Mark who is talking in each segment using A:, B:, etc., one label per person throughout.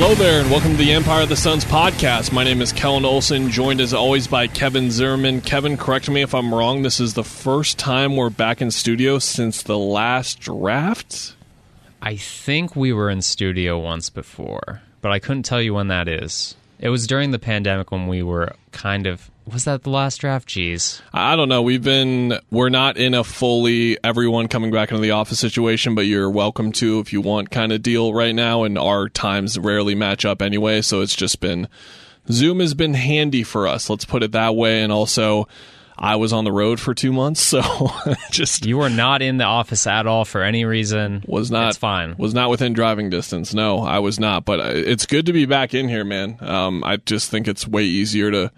A: Hello there, and welcome to the Empire of the Suns podcast. My name is Kellan Olson, joined as always by Kevin Zimmerman. Kevin, correct me if I'm wrong. This is the first time we're back in studio since the last draft.
B: I think we were in studio once before, but I couldn't tell you when that is. It was during the pandemic when we were kind of. Was that the last draft? Jeez.
A: I don't know. We've been we're not in a fully everyone coming back into the office situation, but you're welcome to if you want kind of deal right now. And our times rarely match up anyway, so it's just been Zoom has been handy for us. Let's put it that way. And also, I was on the road for two months, so just
B: You were not in the office at all for any reason.
A: was not
B: It's fine.
A: Was not within driving distance. No, I was not. But uh, it's good to be back in here, man. Um, I just think it's way easier to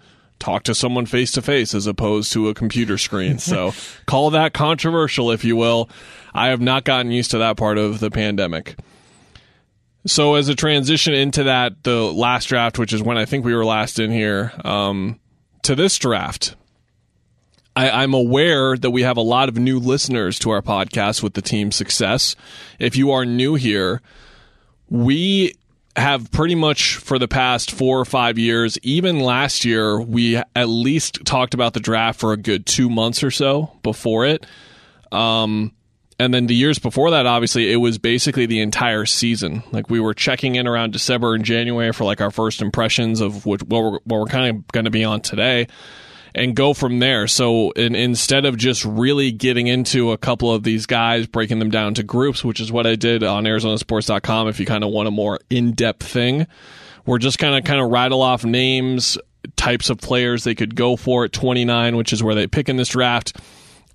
A: talk to someone face to face as opposed to a computer screen. So call that controversial, if you will. I have not gotten used to that part of the pandemic. So as a transition into that, the last draft, which is when I think we were last in here, um, to this draft. I, I'm aware that we have a lot of new listeners to our podcast with the team's success. If you are new here, we have pretty much for the past four or five years, even last year, we at least talked about the draft for a good two months or so before it. Um, and then the years before that, obviously, it was basically the entire season. Like we were checking in around December and January for like our first impressions of what, what we're, what we're kind of going to be on today and go from there. So in, instead of just really getting into a couple of these guys, breaking them down to groups, which is what I did on ArizonaSports.com, if you kind of want a more in-depth thing, we're just kind of kind of rattle off names, types of players they could go for at 29, which is where they pick in this draft.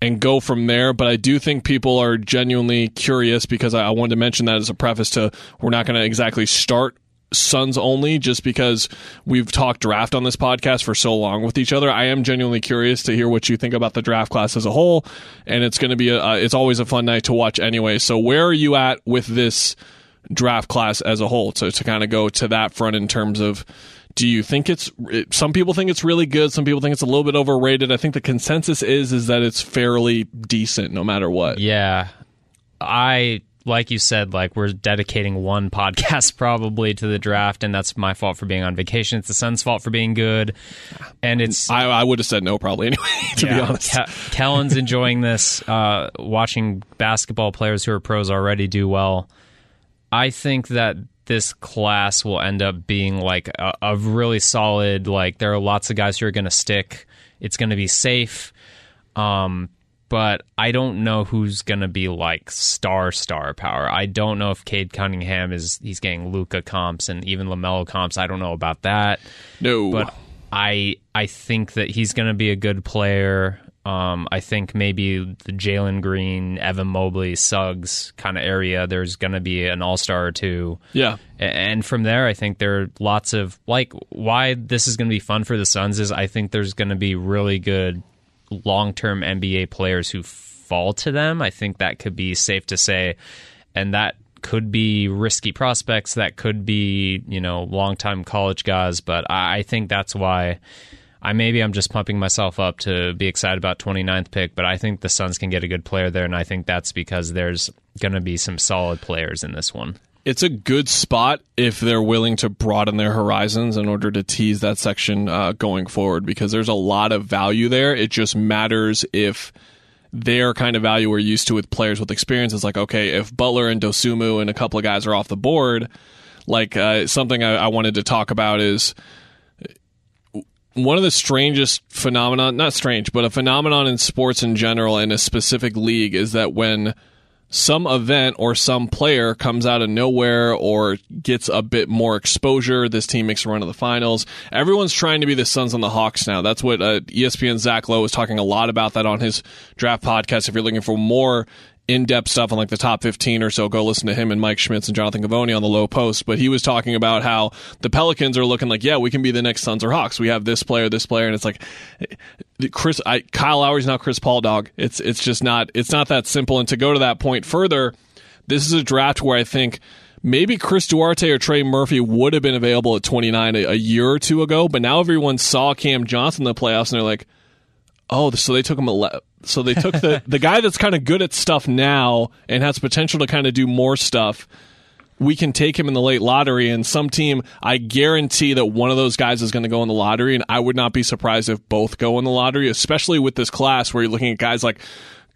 A: And go from there, but I do think people are genuinely curious because I wanted to mention that as a preface to we're not going to exactly start Suns only just because we've talked draft on this podcast for so long with each other. I am genuinely curious to hear what you think about the draft class as a whole, and it's going to be a, uh, it's always a fun night to watch anyway. So where are you at with this draft class as a whole? To to kind of go to that front in terms of. Do you think it's? Some people think it's really good. Some people think it's a little bit overrated. I think the consensus is is that it's fairly decent, no matter what.
B: Yeah. I, like you said, like we're dedicating one podcast probably to the draft, and that's my fault for being on vacation. It's the Sun's fault for being good. And it's.
A: I, I would have said no probably anyway. To be honest,
B: Ke- Kellan's enjoying this, uh, watching basketball players who are pros already do well. I think that this class will end up being like a, a really solid. Like there are lots of guys who are going to stick. It's going to be safe, um, but I don't know who's going to be like star star power. I don't know if Cade Cunningham is he's getting Luka comps and even LaMelo comps. I don't know about that
A: no.
B: but I I think that he's going to be a good player. Um, I think maybe the Jalen Green, Evan Mobley, Suggs kind of area. There's going to be an All Star or two,
A: yeah,
B: and from there, I think there are lots of like why this is going to be fun for the Suns is I think there's going to be really good long term NBA players who fall to them. I think that could be safe to say, and that could be risky prospects. That could be you know long time college guys. But I, think that's why. I maybe I'm just pumping myself up to be excited about 29th pick, but I think the Suns can get a good player there, and I think that's because there's going to be some solid players in this one.
A: It's a good spot if they're willing to broaden their horizons in order to tease that section uh, going forward because there's a lot of value there. It just matters if their kind of value we're used to with players with experience is like, okay, if Butler and Dosunmu and a couple of guys are off the board, like uh, something I, I wanted to talk about is one of the strangest phenomenon not strange but a phenomenon in sports in general in a specific league is that when some event or some player comes out of nowhere or gets a bit more exposure. This team makes a run to the finals. Everyone's trying to be the Suns and the Hawks now. That's what uh, ESPN Zach Lowe was talking a lot about that on his draft podcast. If you're looking for more in depth stuff on like the top 15 or so, go listen to him and Mike Schmitz and Jonathan Givony on the Lowe Post. But he was talking about how the Pelicans are looking like, yeah, we can be the next Suns or Hawks. We have this player, this player, and it's like Chris, I, Kyle Lowry's not Chris Paul, dog. It's it's just not it's not that simple. And to go to that point further, this is a draft where I think maybe Chris Duarte or Trey Murphy would have been available at 29 a, a year or two ago, but now everyone saw Cam Johnson in the playoffs and they're like, oh, so they took him. Ele- so they took the the guy that's kind of good at stuff now and has potential to kind of do more stuff. We can take him in the late lottery, and some team, I guarantee that one of those guys is going to go in the lottery, and I would not be surprised if both go in the lottery, especially with this class where you're looking at guys like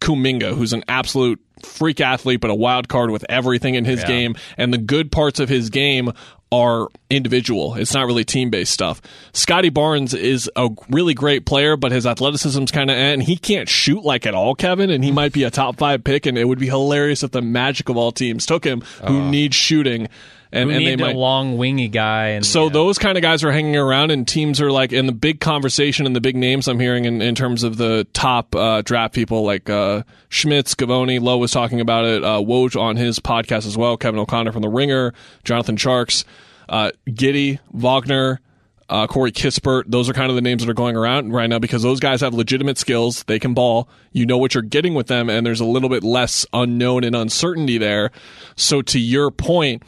A: Kuminga, who's an absolute freak athlete, but a wild card with everything in his
B: Yeah.
A: game. And the good parts of his game are individual. It's not really team based stuff. Scottie Barnes is a really great player, but his athleticism's kind of, eh, and he can't shoot like at all, Kevin. And he might be a top five pick. And it would be hilarious if the magic of all teams took him, who uh-huh. needs shooting. And,
B: We
A: and they
B: need a
A: might,
B: long wingy guy, and
A: so
B: yeah.
A: those kind of guys are hanging around, and teams are like, in the big conversation and the big names I'm hearing in, in terms of the top uh, draft people, like uh, Schmitz, Givony, Lowe was talking about it, uh, Woj on his podcast as well, Kevin O'Connor from The Ringer, Jonathan Tjarks, uh, Giddey, Wagner, uh, Corey Kispert. Those are kind of the names that are going around right now because those guys have legitimate skills. They can ball. You know what you're getting with them, and there's a little bit less unknown and uncertainty there. So, to your point,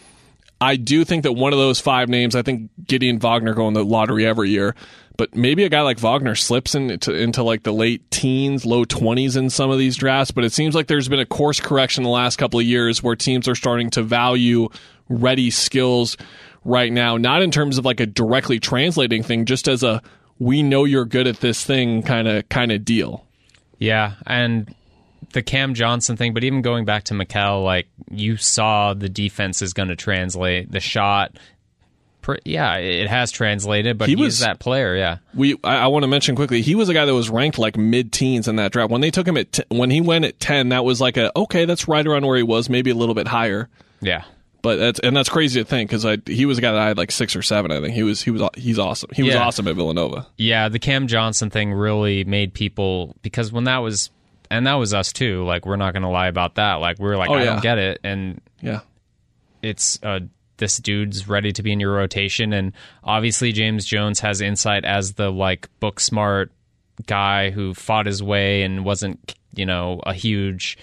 A: I do think that one of those five names, I think Gideon Wagner go in the lottery every year, but maybe a guy like Wagner slips into, into like the late teens, low 20s in some of these drafts. But it seems like there's been a course correction the last couple of years where teams are starting to value ready skills right now, not in terms of like a directly translating thing, just as a we know you're good at this thing kind of kind of deal.
B: Yeah, and the Cam Johnson thing, but even going back to Mikal, like you saw the defense is going to translate the shot. Yeah, it has translated, but
A: He
B: he,
A: was-
B: that player. Yeah,
A: we I, I want to mention quickly he was a guy that was ranked like mid teens in that draft when they took him at t- when he went at 10 that was like a okay that's right around where he was maybe a little bit higher
B: yeah,
A: but that's and that's crazy to think because I he was a guy that I had like six or seven I think he was he was he's awesome he was
B: Yeah.
A: awesome at Villanova
B: yeah. The Cam Johnson thing really made people because when that was, and that was us too. Like we're not going to lie about that. Like we were like,
A: Oh,
B: I
A: yeah.
B: don't get it, and
A: yeah
B: it's uh, this dude's ready to be in your rotation, and obviously James Jones has insight as the like book smart guy who fought his way and wasn't you know a huge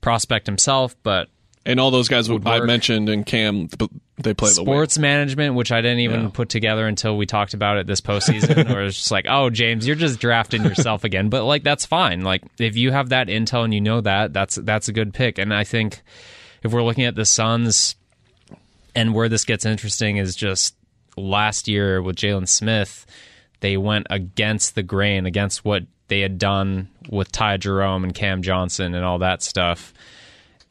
B: prospect himself, but
A: and all those guys I
B: work.
A: mentioned and Cam they play the
B: sports management, which I didn't even
A: Yeah.
B: put together until we talked about it this postseason, where it's just like, oh, James, you're just drafting yourself again. But like, that's fine. Like, if you have that intel and you know that, that's that's a good pick. And I think if we're looking at the Suns and where this gets interesting is just last year with Jalen Smith, they went against the grain, against what they had done with Ty Jerome and Cam Johnson and all that stuff.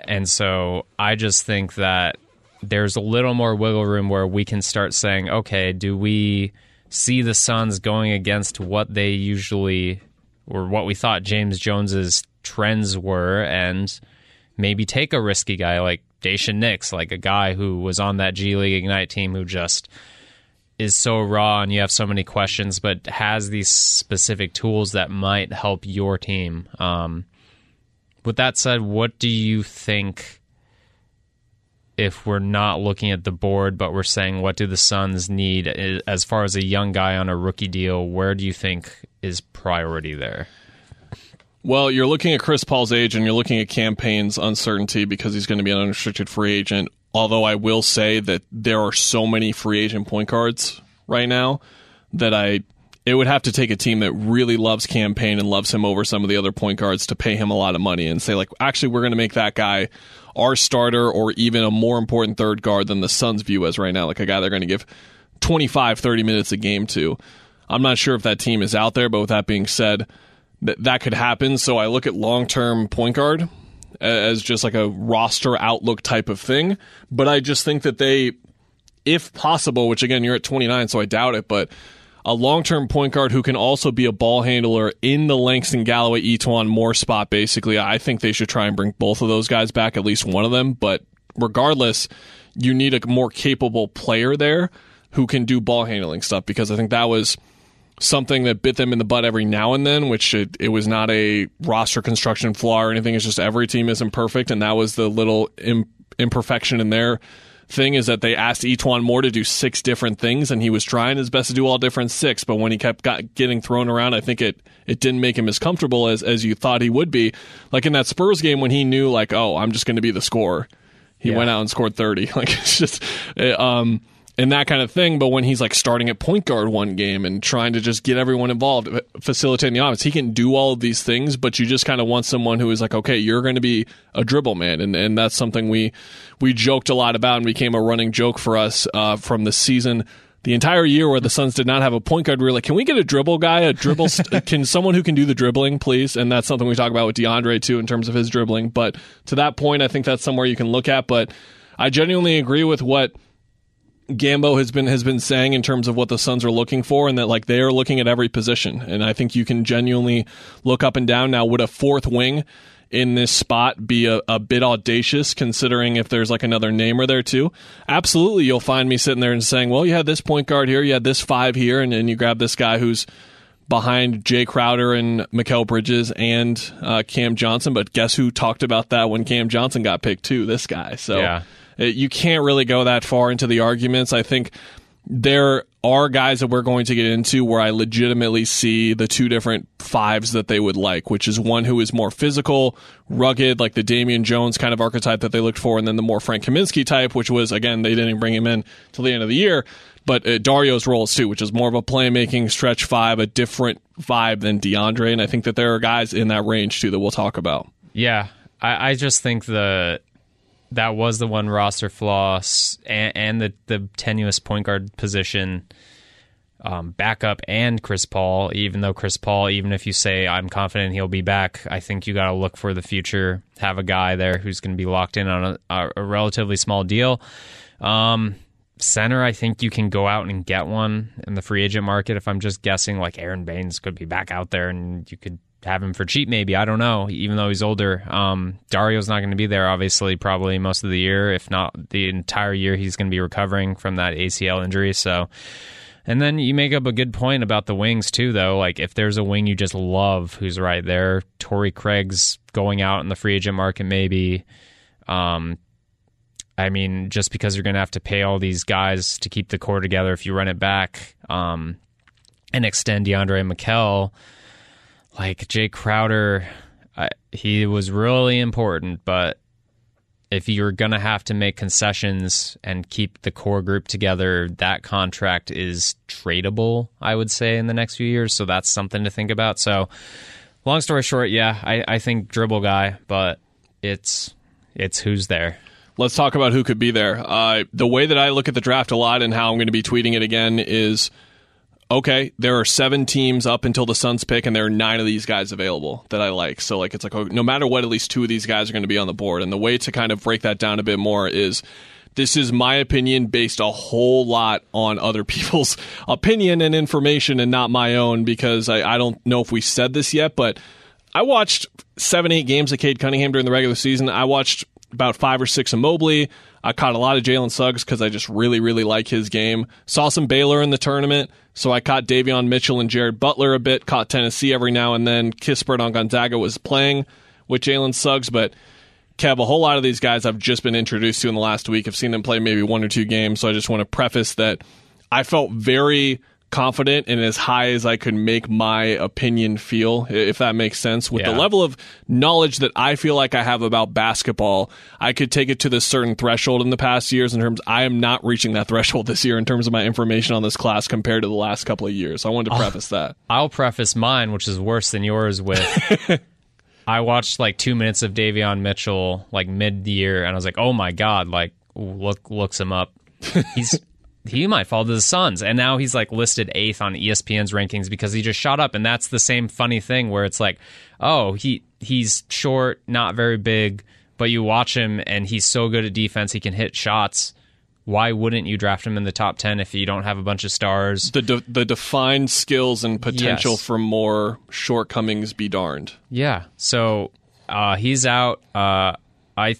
B: And so I just think that there's a little more wiggle room where we can start saying, okay, do we see the Suns going against what they usually or what we thought James Jones's trends were and maybe take a risky guy like Daishen Nix, like a guy who was on that G League Ignite team who just is so raw and you have so many questions, but has these specific tools that might help your team. Um, with that said, what do you think if we're not looking at the board, but we're saying what do the Suns need as far as a young guy on a rookie deal? Where do you think is priority there?
A: Well, you're looking at Chris Paul's age and you're looking at Cam Payne's uncertainty because he's going to be an unrestricted free agent. Although I will say that there are so many free agent point guards right now that I it would have to take a team that really loves Cam Payne and loves him over some of the other point guards to pay him a lot of money and say like actually we're going to make that guy our starter or even a more important third guard than the Suns view as right now like a guy they're going to give 25 30 minutes a game to. I'm not sure if that team is out there but with that being said that that could happen. So I look at long term point guard as just like a roster outlook type of thing. But I just think that they, if possible, which again you're at 29, so I doubt it, but a long term point guard who can also be a ball handler in the Langston Galloway E'Twaun Moore spot. Basically, I think they should try and bring both of those guys back, at least one of them. But regardless, you need a more capable player there who can do ball handling stuff because I think that was something that bit them in the butt every now and then, which it, it was not a roster construction flaw or anything. It's just every team isn't perfect, and that was the little Im- imperfection in their thing is that they asked E'Twaun Moore to do six different things, and he was trying his best to do all different six. But when he kept got, getting thrown around, I think it it didn't make him as comfortable as as you thought he would be. Like in that Spurs game when he knew like, oh, I'm just going to be the scorer. He
B: Yeah.
A: went out and scored 30. Like it's just, uh, um, and that kind of thing. But when he's like starting at point guard one game and trying to just get everyone involved, facilitating the offense, he can do all of these things. But you just kind of want someone who is like, okay, you're going to be a dribble man, and and that's something we we joked a lot about and became a running joke for us uh, from the season. The entire year where the Suns did not have a point guard, we were like, can we get a dribble guy? A dribble? St- can someone who can do the dribbling, please? And that's something we talk about with DeAndre too in terms of his dribbling. But to that point, I think that's somewhere you can look at. But I genuinely agree with what Gambo has been has been saying in terms of what the Suns are looking for, and that like they are looking at every position. And I think you can genuinely look up and down. Now, would a fourth wing in this spot be a, a bit audacious, considering if there's like another namer there too? Absolutely, you'll find me sitting there and saying, "Well, you had this point guard here, you had this five here, and then you grab this guy who's." Behind Jae Crowder and Mikal Bridges and uh, Cam Johnson, but guess who talked about that when Cam Johnson got picked too? This guy. So
B: Yeah.
A: Uh, you can't really go that far into the arguments. I think there are guys that we're going to get into where I legitimately see the two different fives that they would like, which is one who is more physical, rugged, like the Damian Jones kind of archetype that they looked for, and then the more Frank Kaminsky type, which was, again, they didn't bring him in till the end of the year. But uh, Dario's roles too, which is more of a playmaking stretch five, a different vibe than DeAndre. And I think that there are guys in that range too that we'll talk about.
B: Yeah, I, I just think the that was the one roster flaw and, and the the tenuous point guard position. Um, backup and Chris Paul, even though Chris Paul, even if you say I'm confident he'll be back, I think you got to look for the future. Have a guy there who's going to be locked in on a, a, relatively small deal. Um, center, I think you can go out and get one in the free agent market. If I'm just guessing, like Aron Baynes could be back out there, and you could have him for cheap, maybe. I don't know. Even though he's older, um, Dario's not going to be there. Obviously, probably most of the year, if not the entire year. He's going to be recovering from that ACL injury. So. And then you make up a good point about the wings too, though. Like if there's a wing you just love, who's right there, Torrey Craig's going out in the free agent market, maybe. Um, I mean, just because you're going to have to pay all these guys to keep the core together if you run it back um, and extend DeAndre Mikal, like Jae Crowder, I, he was really important, but if you're going to have to make concessions and keep the core group together, that contract is tradable, I would say, in the next few years. So that's something to think about. So, long story short, yeah, I, I think dribble guy, but it's it's who's there.
A: let's talk about who could be there. Uh, the way that I look at the draft a lot and how I'm going to be tweeting it again is okay, there are seven teams up until the Suns pick, and there are nine of these guys available that I like. So, like, it's like oh, no matter what, at least two of these guys are going to be on the board. And the way to kind of break that down a bit more is this is my opinion based a whole lot on other people's opinion and information and not my own because I, I don't know if we said this yet, but I watched seven, eight games of Cade Cunningham during the regular season. I watched about five or six of Mobley. I caught a lot of Jalen Suggs because I just really, really like his game. Saw some Baylor in the tournament, so I caught Davion Mitchell and Jared Butler a bit. Caught Tennessee every now and then. Kispert on Gonzaga was playing with Jalen Suggs, but Kev, a whole lot of these guys I've just been introduced to in the last week. I've seen them play maybe one or two games, so I just want to preface that I felt very confident and as high as I could make my opinion feel, if that makes sense. With the level of knowledge that I feel like I have about basketball, I could take it to this certain threshold in the past years in terms I am not reaching that threshold this year in terms of my information on this class compared to the last couple of years. So I wanted to preface that.
B: I'll preface mine, which is worse than yours, with I watched like two minutes of Davion Mitchell like mid year, and I was like, oh my god, like look looks him up. He's he might fall to the Suns, and now he's like listed eighth on ESPN's rankings because he just shot up, and that's the same funny thing where it's like, oh he he's short, not very big, but you watch him and he's so good at defense, he can hit shots. Why wouldn't you draft him in the top ten if you don't have a bunch of stars?
A: The de- the defined skills and potential
B: Yes.
A: for more shortcomings be darned.
B: Yeah. So uh, he's out. Uh, I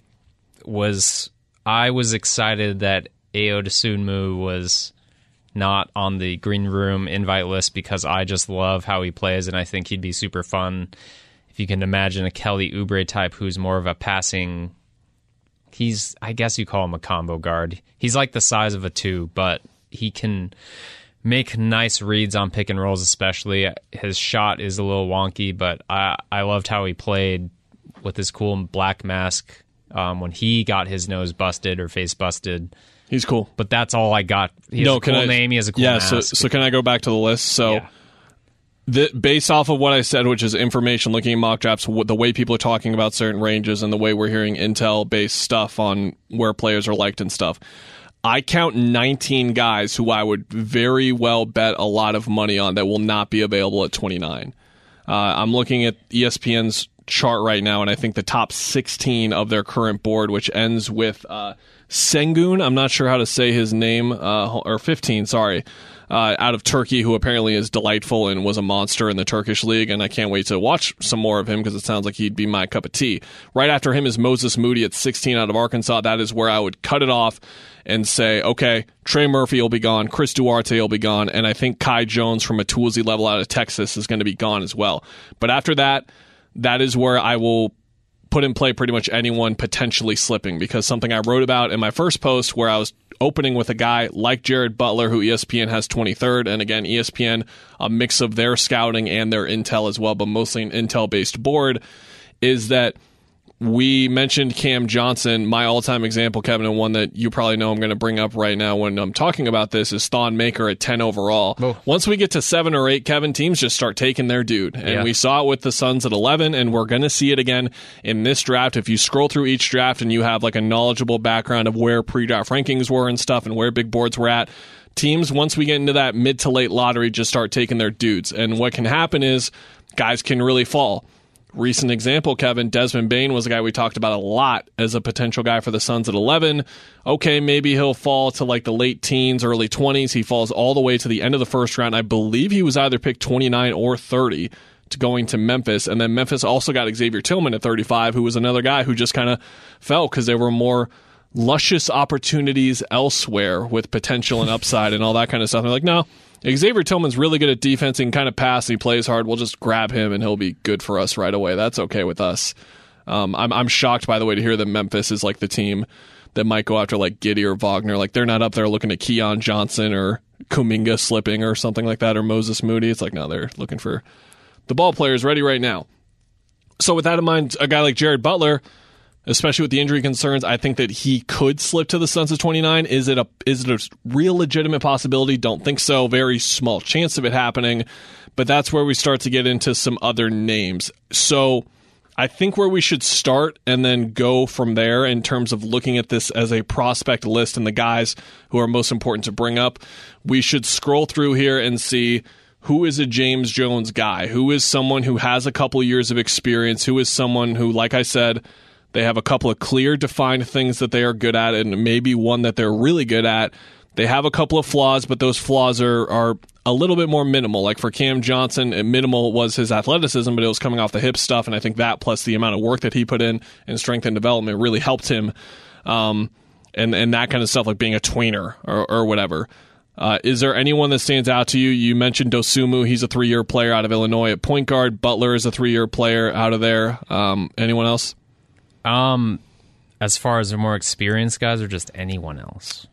B: was I was excited that Ayo Dosunmu was not on the green room invite list because I just love how he plays and I think he'd be super fun. If you can imagine a Kelly Oubre type who's more of a passing he's I guess you call him a combo guard. He's like the size of a two, but he can make nice reads on pick and rolls especially. His shot is a little wonky, but I I loved how he played with his cool black mask um, when he got his nose busted or face busted.
A: He's cool.
B: But that's all I got. He has
A: no,
B: cool
A: I,
B: name. He has a cool
A: yeah.
B: mask.
A: So, so can I go back to the list? So,
B: Yeah.
A: the, based off of what I said, which is information, looking at mock drafts, what, the way people are talking about certain ranges, and the way we're hearing intel based stuff on where players are liked and stuff. I count 19 guys who I would very well bet a lot of money on that will not be available at 29. Uh, I'm looking at ESPN's chart right now, and I think the top 16 of their current board, which ends with uh, Sengun. I'm not sure how to say his name, uh, or 15, sorry, uh, out of Turkey, who apparently is delightful and was a monster in the Turkish league. And I can't wait to watch some more of him because it sounds like he'd be my cup of tea. Right after him is Moses Moody at 16 out of Arkansas. That is where I would cut it off and say, okay, Trey Murphy will be gone, Chris Duarte will be gone, and I think Kai Jones from a Toolsy level out of Texas is going to be gone as well. But after that, that is where I will put in play pretty much anyone potentially slipping because something I wrote about in my first post where I was opening with a guy like Jared Butler who ESPN has 23rd and again ESPN a mix of their scouting and their intel as well but mostly an intel based board is that we mentioned Cam Johnson. My all-time example, Kevin, and one that you probably know I'm going to bring up right now when I'm talking about this is Thon Maker at 10 overall.
B: Oh.
A: Once we get to seven or eight, Kevin, teams just start taking their dude, and
B: Yeah.
A: we saw it with the Suns at 11, and we're going to see it again in this draft. If you scroll through each draft and you have like a knowledgeable background of where pre-draft rankings were and stuff, and where big boards were at. Teams, once we get into that mid to late lottery, just start taking their dudes. And what can happen is guys can really fall recent example, Kevin, Desmond Bane was a guy we talked about a lot as a potential guy for the Suns at 11. Okay, maybe he'll fall to like the late teens, early 20s. He falls all the way to the end of the first round. I believe he was either picked 29 or 30 to going to Memphis. And then Memphis also got Xavier Tillman at 35, who was another guy who just kind of fell because there were more luscious opportunities elsewhere with potential and upside and all that kind of stuff. And they're like, no, Xavier Tillman's really good at defense. He can kind of pass. He plays hard. We'll just grab him and he'll be good for us right away. That's okay with us. Um, I'm I'm shocked by the way to hear that Memphis is like the team that might go after like Giddey or Wagner. Like they're not up there looking at Keon Johnson or Kuminga slipping or something like that or Moses Moody. It's like no, they're looking for the ball players ready right now. So with that in mind, a guy like Jared Butler, especially with the injury concerns, I think that he could slip to the Suns at 29. Is it a is it a real legitimate possibility? Don't think so. Very small chance of it happening, but that's where we start to get into some other names. So I think where we should start and then go from there in terms of looking at this as a prospect list and the guys who are most important to bring up, we should scroll through here and see who is a James Jones guy, who is someone who has a couple years of experience, who is someone who, like I said, they have a couple of clear, defined things that they are good at, and maybe one that they're really good at. They have a couple of flaws, but those flaws are are a little bit more minimal. Like for Cam Johnson, minimal was his athleticism, but it was coming off the hip stuff, and I think that plus the amount of work that he put in in strength and development really helped him. Um, and and that kind of stuff, like being a tweener or, or whatever. Uh, is there anyone that stands out to you? You mentioned Dosunmu; he's a three-year player out of Illinois at point guard. Butler is a three-year player out of there. Um, anyone else?
B: Um, as far as the more experienced guys, or just anyone else?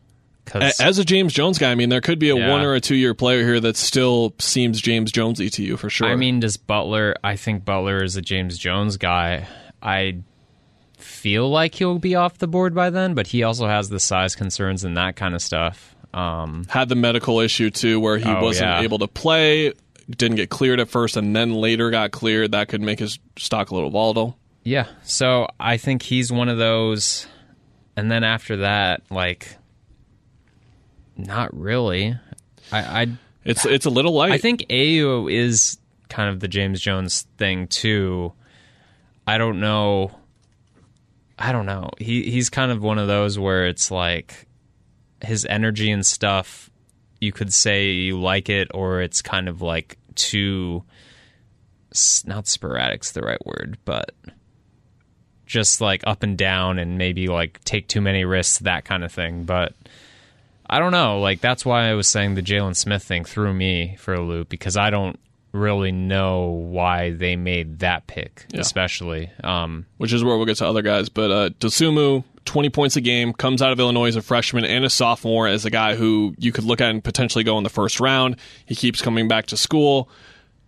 B: Because
A: As a James Jones guy, I mean, there could be a
B: Yeah.
A: one or a two-year player here that still seems James Jonesy to you for sure.
B: I mean, does Butler? I think Butler is a James Jones guy. I feel like he'll be off the board by then, but he also has the size concerns and that kind of stuff. Um,
A: had the medical issue too, where he
B: Oh,
A: wasn't
B: yeah.
A: able to play, didn't get cleared at first, and then later got cleared. That could make his stock a little volatile.
B: Yeah, so I think he's one of those. And then after that, like, not really. I, I
A: It's it's a little light.
B: I think Ayo is kind of the James Jones thing too. I don't know. I don't know. He he's kind of one of those where it's like his energy and stuff. You could say you like it, or it's kind of like too. Not sporadic's the right word, but just like up and down, and maybe like take too many risks, that kind of thing. But I don't know. Like that's why I was saying the Jalen Smith thing threw me for a loop because I don't really know why they made that pick,
A: Yeah.
B: especially. Um,
A: which is where we'll get to other guys. But uh, Dosunmu, 20 points a game, comes out of Illinois as a freshman and a sophomore as a guy who you could look at and potentially go in the first round. He keeps coming back to school.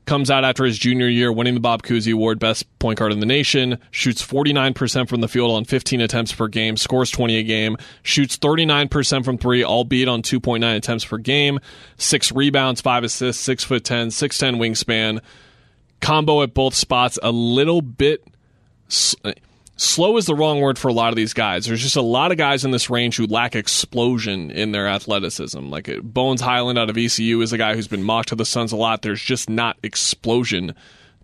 A: Comes out after his junior year, winning the Bob Cousy Award, best point guard in the nation. Shoots 49% from the field on 15 attempts per game, scores 20 a game. Shoots 39% from three, albeit on 2.9 attempts per game. Six rebounds, five assists, six foot 10, 6'10 wingspan. Combo at both spots, a little bit s- slow is the wrong word for a lot of these guys. There's just a lot of guys in this range who lack explosion in their athleticism. Like uh, Bones Hyland out of ECU is a guy who's been mocked to the Suns a lot. There's just not explosion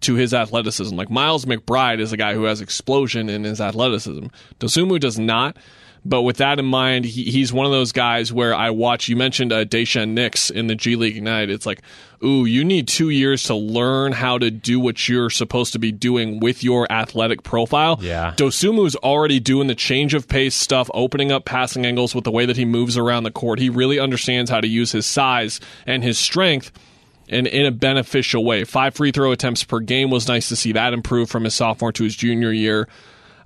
A: to his athleticism. Like Miles McBride is a guy who has explosion in his athleticism. Dosunmu does not. But with that in mind, he, he's one of those guys where I watch. You mentioned uh, Daishen Nix in the G League Ignite. It's like, ooh, you need two years to learn how to do what you're supposed to be doing with your athletic profile.
B: Yeah.
A: Dosunmu's already doing the change of pace stuff, opening up passing angles with the way that he moves around the court. He really understands how to use his size and his strength and in a beneficial way. Five free throw attempts per game was nice to see that improve from his sophomore to his junior year.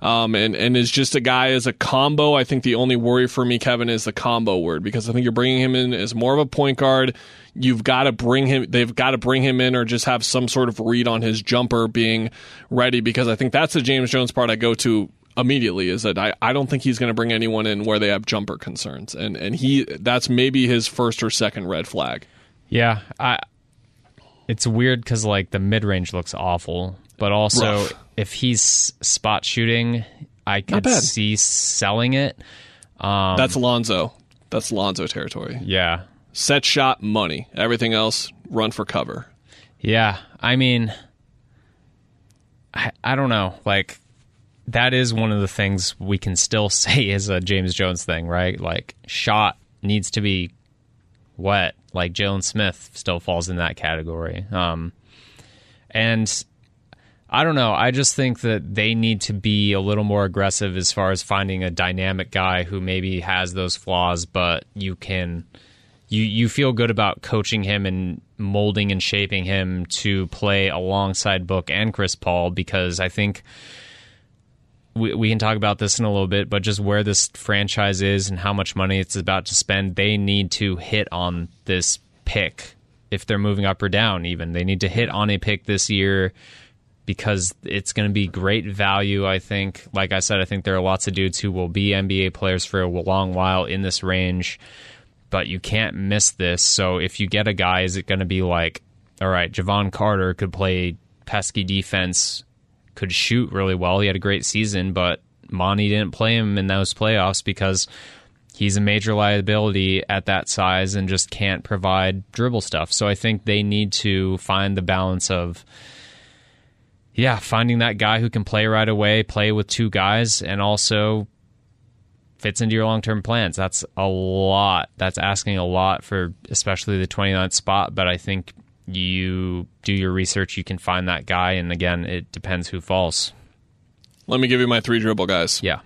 A: Um, and, and is just a guy as a combo. I think the only worry for me, Kevin, is the combo word because I think you're bringing him in as more of a point guard. You've got to bring him. They've got to bring him in or just have some sort of read on his jumper being ready because I think that's the James Jones part I go to immediately is that I, I don't think he's going to bring anyone in where they have jumper concerns and and he that's maybe his first or second red flag.
B: Yeah, I. It's weird because like the mid range looks awful, but also
A: Rough.
B: if he's spot shooting, I could see selling it. Um,
A: That's Lonzo. That's Lonzo territory.
B: yeah,
A: Set shot money. Everything else run for cover.
B: yeah. I mean, I I don't know. Like that is one of the things we can still say is a James Jones thing, right? Like shot needs to be wet. Like Jalen Smith still falls in that category. Um, and I don't know. I just think that they need to be a little more aggressive as far as finding a dynamic guy who maybe has those flaws, but you can you you feel good about coaching him and molding and shaping him to play alongside Book and Chris Paul because I think we, we can talk about this in a little bit, but just where this franchise is and how much money it's about to spend, they need to hit on this pick if they're moving up or down. Even they need to hit on a pick this year because it's going to be great value. I think, like I said, I think there are lots of dudes who will be NBA players for a long while in this range, but you can't miss this. So if you get a guy, is it going to be like, all right, Jevon Carter could play pesky defense could shoot really well. He had a great season, but Monty didn't play him in those playoffs because he's a major liability at that size and just can't provide dribble stuff. So I think they need to find the balance of yeah, finding that guy who can play right away, play with two guys and also fits into your long-term plans. That's a lot. That's asking a lot for especially the 29th spot, but I think you do your research, you can find that guy. And again, it depends who falls.
A: Let me give you my three dribble guys.
B: Yeah.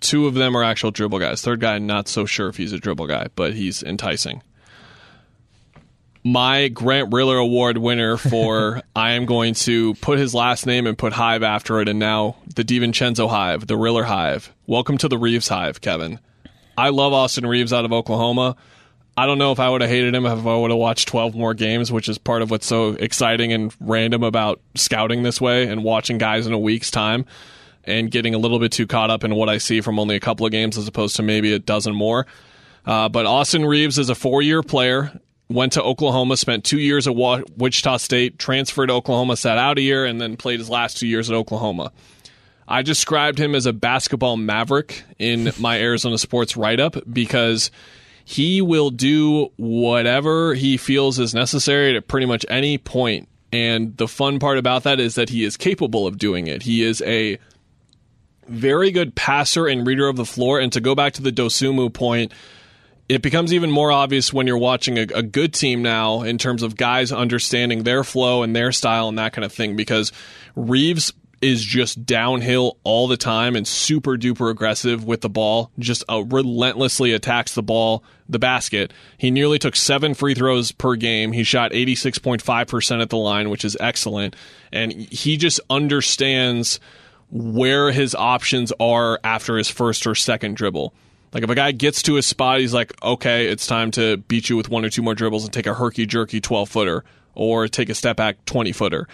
A: Two of them are actual dribble guys. Third guy, not so sure if he's a dribble guy, but he's enticing. My Grant Riller Award winner for I am going to put his last name and put Hive after it, and now the DiVincenzo Hive, the Riller Hive. Welcome to the Reaves Hive, Kevin. I love Austin Reaves out of Oklahoma. I don't know if I would have hated him if I would have watched 12 more games, which is part of what's so exciting and random about scouting this way and watching guys in a week's time and getting a little bit too caught up in what I see from only a couple of games as opposed to maybe a dozen more. Uh, but Austin Reaves is a four year player, went to Oklahoma, spent two years at Wa- Wichita State, transferred to Oklahoma, sat out a year, and then played his last two years at Oklahoma. I described him as a basketball maverick in my Arizona Sports write up because he will do whatever he feels is necessary at pretty much any point. And the fun part about that is that he is capable of doing it. He is a very good passer and reader of the floor. And to go back to the Dosunmu point, it becomes even more obvious when you're watching a, a good team now in terms of guys understanding their flow and their style and that kind of thing because Reaves is just downhill all the time and super duper aggressive with the ball, just uh, relentlessly attacks the ball, the basket. He nearly took seven free throws per game. He shot 86.5% at the line, which is excellent. And he just understands where his options are after his first or second dribble. Like if a guy gets to his spot, he's like, okay, it's time to beat you with one or two more dribbles and take a herky jerky 12 footer or take a step back 20 footer.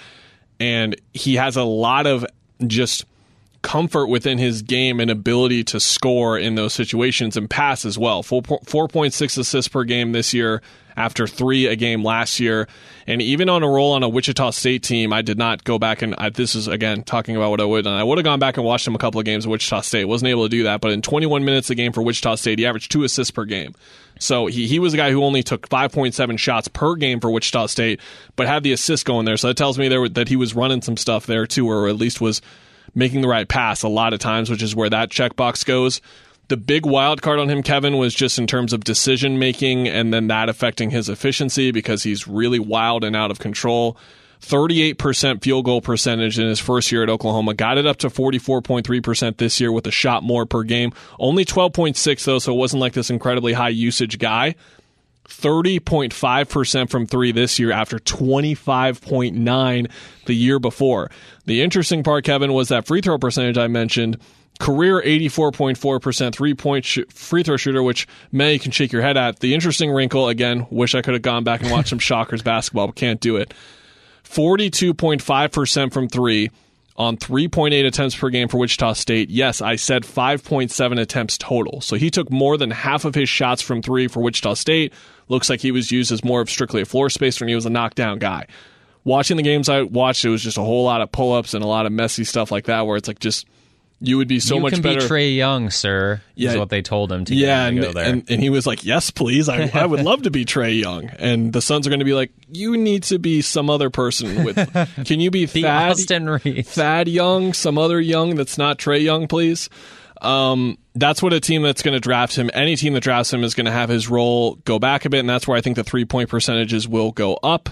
A: And he has a lot of just comfort within his game and ability to score in those situations and pass as well. 4.6 assists per game this year after three a game last year. And even on a roll on a Wichita State team, I did not go back and I, this is again talking about what I would. And I would have gone back and watched him a couple of games at Wichita State. Wasn't able to do that, but in 21 minutes a game for Wichita State, he averaged two assists per game. So he, he was a guy who only took 5.7 shots per game for Wichita State, but had the assist going there. So that tells me there that he was running some stuff there too, or at least was making the right pass a lot of times, which is where that checkbox goes. The big wild card on him, Kevin, was just in terms of decision making and then that affecting his efficiency because he's really wild and out of control. 38% field goal percentage in his first year at Oklahoma. Got it up to 44.3% this year with a shot more per game. Only 12.6 though, so it wasn't like this incredibly high usage guy. 30.5% from three this year after 25.9 the year before. The interesting part, Kevin, was that free throw percentage I mentioned. Career 84.4% three point sh- free throw shooter, which many can shake your head at. The interesting wrinkle, again, wish I could have gone back and watched some Shockers basketball, but can't do it. 42.5% from three on 3.8 attempts per game for Wichita State. Yes, I said 5.7 attempts total. So he took more than half of his shots from three for Wichita State. Looks like he was used as more of strictly a floor spacer and he was a knockdown guy. Watching the games I watched, it was just a whole lot of pull ups and a lot of messy stuff like that where it's like just you would be so
B: you
A: much
B: can
A: better.
B: be Trae Young, sir.
A: Yeah.
B: is what they told him to,
A: yeah, and,
B: go there.
A: and and he was like, "Yes, please. I, I would love to be Trae Young." And the Suns are going to be like, "You need to be some other person with. Can you be Thad
B: Austin Reaves.
A: Thad Young, some other Young that's not Trae Young, please?" Um, that's what a team that's going to draft him. Any team that drafts him is going to have his role go back a bit, and that's where I think the three point percentages will go up.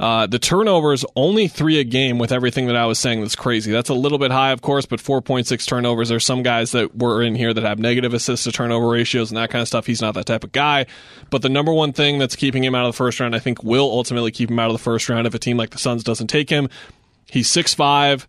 A: Uh, the turnovers only three a game with everything that I was saying. That's crazy. That's a little bit high, of course, but 4.6 turnovers. There's some guys that were in here that have negative assist to turnover ratios and that kind of stuff. He's not that type of guy. But the number one thing that's keeping him out of the first round, I think, will ultimately keep him out of the first round if a team like the Suns doesn't take him. He's 6'5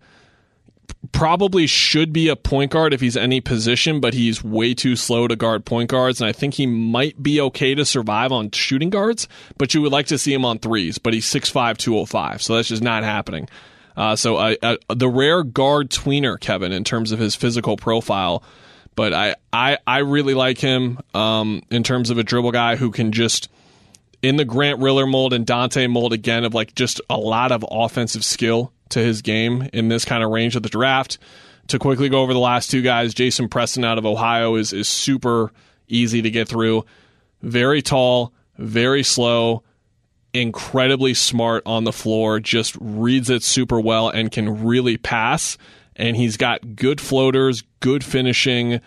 A: probably should be a point guard if he's any position, but he's way too slow to guard point guards. And I think he might be okay to survive on shooting guards, but you would like to see him on threes. But he's 6'5, 205. So that's just not happening. Uh, so the rare guard tweener, Kevin, in terms of his physical profile. But I, I, I really like him um, in terms of a dribble guy who can just in the Grant Riller mold and Dante mold again of like just a lot of offensive skill to his game in this kind of range of the draft. To quickly go over the last two guys, Jason Preston out of Ohio is is super easy to get through. Very tall, very slow, incredibly smart on the floor, just reads it super well and can really pass. And he's got good floaters, good finishing,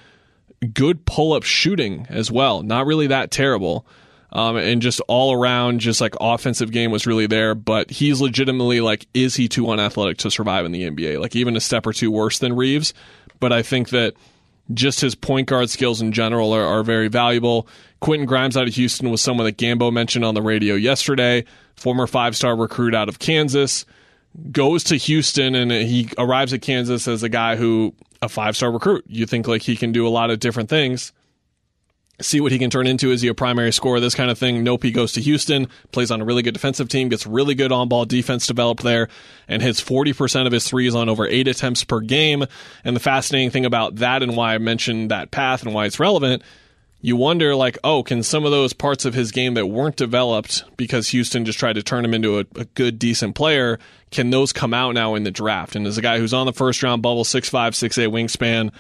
A: good pull up shooting as well. Not really that terrible. Um, and just all around, just like offensive game was really there. But he's legitimately like, is he too unathletic to survive in the NBA? Like even a step or two worse than Reaves. But I think that just his point guard skills in general are, are very valuable. Quentin Grimes out of Houston was someone that Gambo mentioned on the radio yesterday. Former five star recruit out of Kansas goes to Houston and he arrives at Kansas as a guy who a five star recruit. You think like he can do a lot of different things see what he can turn into. Is he a primary scorer? This kind of thing. Nope. He goes to Houston, plays on a really good defensive team, gets really good on ball defense developed there, and hits 40% of his threes on over eight attempts per game. And the fascinating thing about that and why I mentioned that path and why it's relevant, you wonder, like, oh, can some of those parts of his game that weren't developed because Houston just tried to turn him into a, a good, decent player, can those come out now in the draft? And as a guy who's on the first round bubble, six five, six eight wingspan,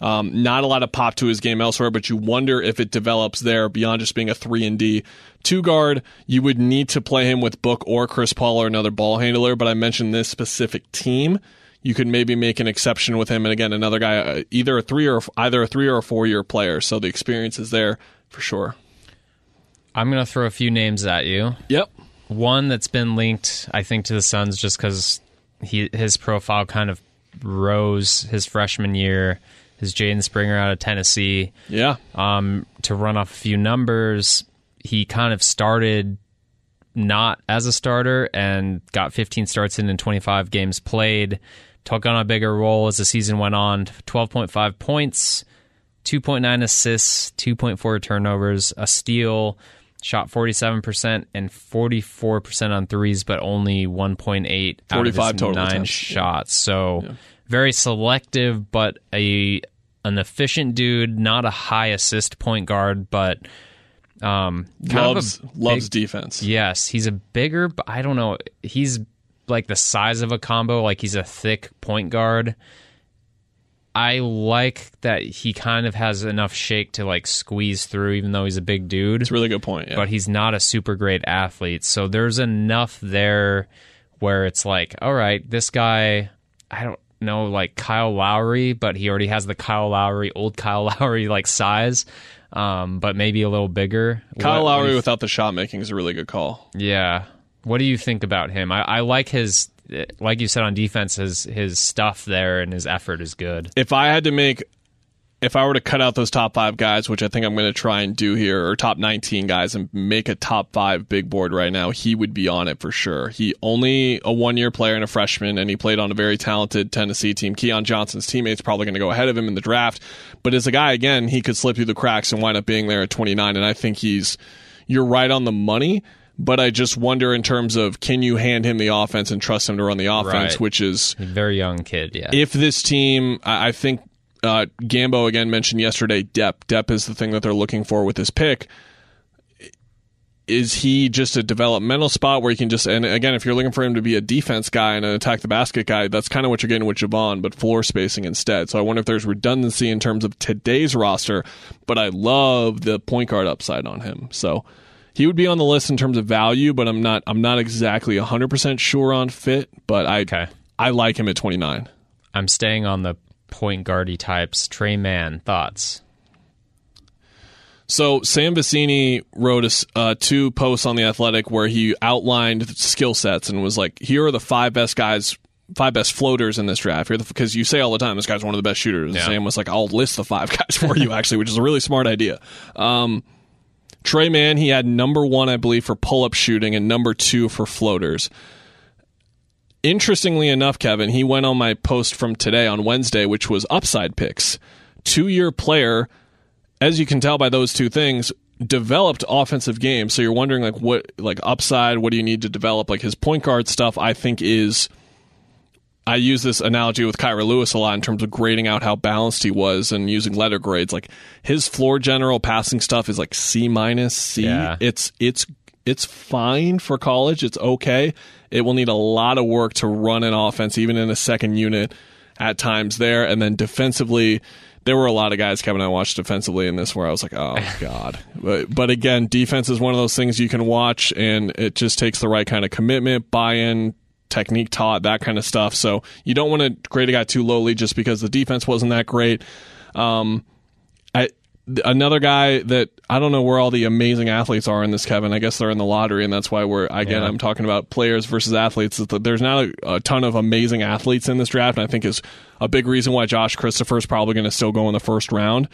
A: um, not a lot of pop to his game elsewhere, but you wonder if it develops there beyond just being a three and D two guard. You would need to play him with Book or Chris Paul or another ball handler. But I mentioned this specific team. You could maybe make an exception with him, and again, another guy, uh, either a three or either a three or a four year player. So the experience is there for sure.
B: I'm going to throw a few names at you.
A: Yep.
B: One that's been linked, I think, to the Suns just because he his profile kind of Rose his freshman year, his Jaden Springer out of Tennessee.
A: Yeah.
B: Um, to run off a few numbers, he kind of started not as a starter and got 15 starts in and 25 games played. Took on a bigger role as the season went on. 12.5 points, 2.9 assists, 2.4 turnovers, a steal, shot 47% and 44% on threes, but only 1.8 out of
A: 45
B: his
A: total
B: nine
A: attempts.
B: shots. So very selective, but a an efficient dude, not a high assist point guard, but um,
A: Loves
B: a
A: loves defense.
B: Yes, he's a bigger, I don't know. He's like the size of a combo, like he's a thick point guard. I like that he kind of has enough shake to like squeeze through, even though he's a big dude.
A: It's a really good point. Yeah.
B: But he's not a super great athlete. So there's enough there where it's like, all right, this guy, I don't know, like Kyle Lowry, but he already has the Kyle Lowry, old Kyle Lowry like size, um, but maybe a little bigger.
A: Kyle
B: What- what do
A: Lowry without the shot making is a really good call.
B: yeah. What do you think about him? I, I like his, like you said on defense, his his stuff there and his effort is good.
A: If I had to make, if I were to cut out those top five guys, which I think I'm going to try and do here, or top 19 guys, and make a top five big board right now, he would be on it for sure. He only a one year player and a freshman, and he played on a very talented Tennessee team. Keon Johnson's teammates probably going to go ahead of him in the draft, but as a guy, again, he could slip through the cracks and wind up being there at 29. And I think he's, you're right on the money. But I just wonder in terms of can you hand him the offense and trust him to run the offense,
B: Right.
A: which is
B: Very young kid, yeah.
A: if this team, I I think uh, Gambo again mentioned yesterday, depth. Depth is the thing that they're looking for with this pick. Is he just a developmental spot where you can just, and again, if you're looking for him to be a defense guy and an attack the basket guy, that's kind of what you're getting with Jevon, but floor spacing instead. So I wonder if there's redundancy in terms of today's roster, but I love the point guard upside on him. So he would be on the list in terms of value, but I'm not, I'm not exactly 100% sure on fit, but I,
B: Okay.
A: I like him at 29.
B: I'm staying on the point guardy types. Tre Mann, thoughts?
A: So Sam Vecenie wrote us uh, two posts on the Athletic where he outlined skill sets and was like, "Here are the five best guys, five best floaters in this draft." here Because you say all the time, this guy's one of the best shooters.
B: Yeah.
A: Sam was like, "I'll list the five guys for you," actually, which is a really smart idea. Um, Tre Mann, he had number one, I believe, for pull up shooting and number two for floaters. Interestingly enough, Kevin, he went on my post from today on Wednesday, which was upside picks. Two year player as you can tell by those two things, developed offensive games. So you're wondering like what like upside, what do you need to develop? Like his point guard stuff, I think is I use this analogy with Kira Lewis a lot in terms of grading out how balanced he was and using letter grades. Like his floor general passing stuff is like C minus C.
B: Yeah.
A: It's it's it's fine for college. It's okay. It will need a lot of work to run an offense, even in a second unit at times there. And then defensively, there were a lot of guys Kevin I watched defensively in this where I was like, oh god. But but again, defense is one of those things you can watch, and it just takes the right kind of commitment, buy-in, technique taught, that kind of stuff. So you don't want to grade a guy too lowly just because the defense wasn't that great. Um, I another guy that I don't know where all the amazing athletes are in this, Kevin. I guess they're in the lottery, and that's why we're again
B: Yeah.
A: I'm talking about players versus athletes. There's not a, a ton of amazing athletes in this draft, and I think is a big reason why Josh Christopher is probably going to still go in the first round.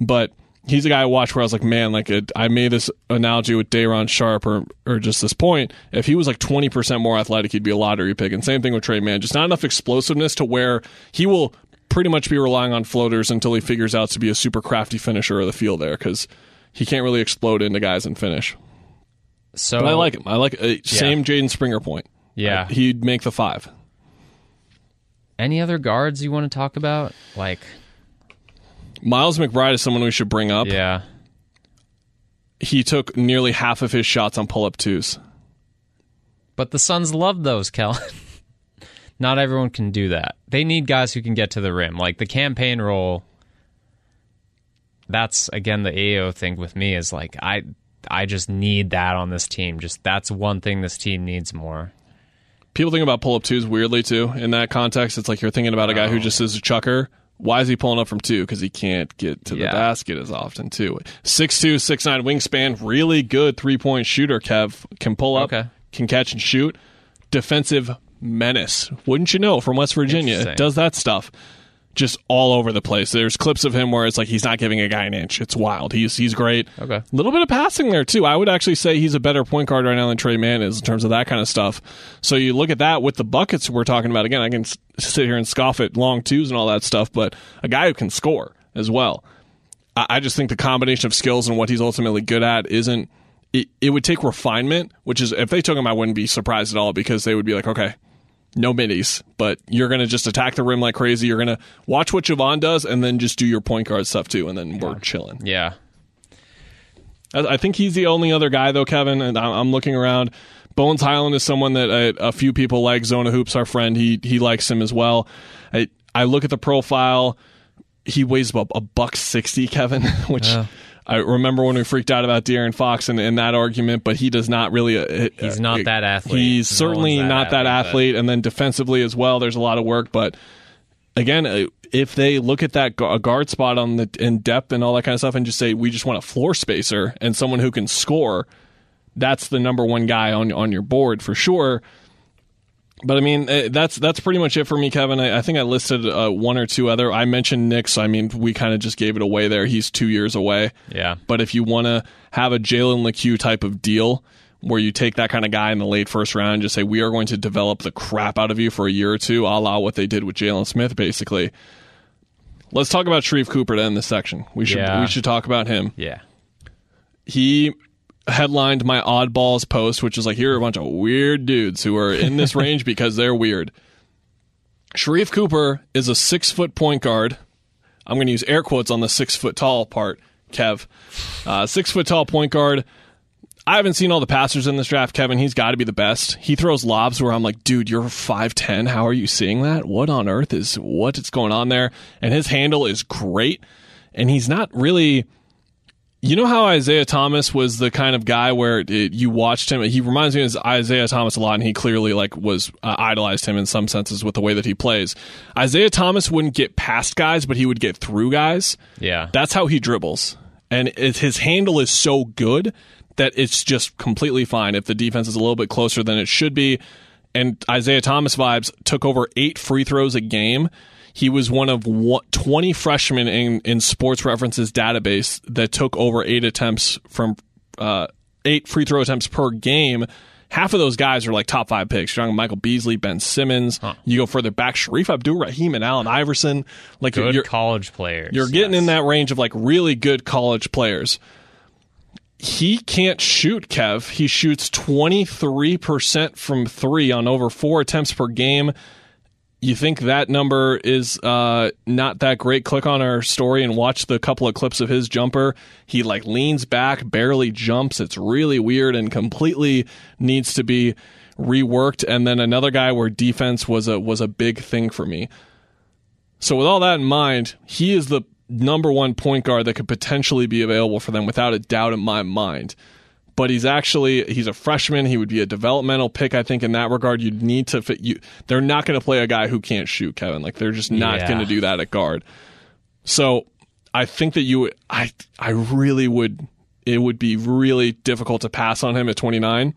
A: But he's a guy I watched where I was like, man, like it, I made this analogy with Day'Ron Sharpe or or just this point. If he was like 20 percent more athletic, he'd be a lottery pick. And same thing with Tre Mann, just not enough explosiveness to where he will pretty much be relying on floaters until he figures out to be a super crafty finisher of the field there because he can't really explode into guys and finish.
B: So
A: But I like him. I like uh, same Jaden Springer point.
B: Yeah.
A: Uh, he'd make the five.
B: Any other guards you want to talk about? Like,
A: Miles McBride is someone we should bring up.
B: yeah,
A: He took nearly half of his shots on pull up twos.
B: but the Suns love those, Kellan. Not everyone can do that. They need guys who can get to the rim. Like the Cam Payne role. That's again the Ayo thing with me is like I I just need that on this team. Just that's one thing this team needs more.
A: People think about pull up twos weirdly too. In that context, it's like you're thinking about a guy who
B: Oh.
A: just is a chucker. Why is he pulling up from two? Because he can't get to the basket as often too. Six two, six nine wingspan, really good three point shooter. Kev can pull up,
B: Okay.
A: can catch and shoot. Defensive menace. Wouldn't you know? From West Virginia, does that stuff just all over the place. There's clips of him where it's like he's not giving a guy an inch. It's wild. He's he's great.
B: Okay.
A: A little bit of passing there too. I would actually say he's a better point guard right now than Tre Mann is in terms of that kind of stuff. So you look at that with the buckets we're talking about. Again, I can s- sit here and scoff at long twos and all that stuff, but a guy who can score as well. I I just think the combination of skills and what he's ultimately good at isn't. It, it would take refinement, which is if they took him, I wouldn't be surprised at all because they would be like, okay, no middies, but you're going to just attack the rim like crazy. You're going to watch what Jevon does and then just do your point guard stuff too, and then we're chilling.
B: Yeah.
A: I, think he's the only other guy though, Kevin. And I'm, looking around. Bones Hyland is someone that a, a few people like. Zona Hoops, our friend, he he likes him as well. I I look at the profile. He weighs about a buck sixty, Kevin, which. I remember when we freaked out about De'Aaron Fox and, and that argument, but he does not really. Uh,
B: He's
A: uh,
B: not that athlete.
A: He's
B: No
A: certainly
B: that
A: not that
B: athlete.
A: And then defensively as well, there's a lot of work. But again, uh, if they look at that a guard spot on the in depth and all that kind of stuff, and just say we just want a floor spacer and someone who can score, that's the number one guy on on your board for sure. But I mean, eh, that's that's pretty much it for me, Kevin. I, I think I listed uh, one or two other. I mentioned Nix, so I mean, we kind of just gave it away there. He's two years away.
B: Yeah.
A: But if you want to have a Jalen Lecque type of deal where you take that kind of guy in the late first round and just say, we are going to develop the crap out of you for a year or two, a la what they did with Jalen Smith, basically. Let's talk about Sharife Cooper to end this section. We should
B: Yeah.
A: we should talk about him.
B: Yeah.
A: He headlined my oddballs post, which is like, here are a bunch of weird dudes who are in this range because they're weird. Sharife Cooper is a six foot point guard. I'm going to use air quotes on the six foot tall part, Kev. Uh, six foot tall point guard. I haven't seen all the passers in this draft, Kevin. He's got to be the best. He throws lobs where I'm like, dude, you're 5'10. How are you seeing that? What on earth is what is going on there? And his handle is great. And he's not really. You know how Isaiah Thomas was the kind of guy where it, you watched him. He reminds me of Isaiah Thomas a lot, and he clearly like was uh, idolized him in some senses with the way that he plays. Isaiah Thomas wouldn't get past guys, but he would get through guys.
B: Yeah.
A: That's how he dribbles. And it, his handle is so good that it's just completely fine if the defense is a little bit closer than it should be. And Isaiah Thomas vibes took over eight free throws a game. He was one of 20 freshmen in, in Sports Reference's database that took over eight attempts from uh, eight free throw attempts per game. Half of those guys are like top five picks. You're talking Michael Beasley, Ben Simmons. You go further back, Shareef Abdur-Rahim and Allen Iverson. Like
B: Good
A: you're,
B: college players.
A: you're getting in that range of like really good college players. He can't shoot, Kev. He shoots 23% from three on over four attempts per game. You think that number is uh, not that great? Click on our story and watch the couple of clips of his jumper. He like leans back, barely jumps. It's really weird and completely needs to be reworked. And then another guy where defense was a was a big thing for me. So with all that in mind, he is the number one point guard that could potentially be available for them without a doubt in my mind. But he's actually he's a freshman. He would be a developmental pick, I think, in that regard. You'd need to fit you. They're not going to play a guy who can't shoot, Kevin. Like they're just not
B: Yeah.
A: going to do that at guard. So I think that you, I, I really would. It would be really difficult to pass on him at 29.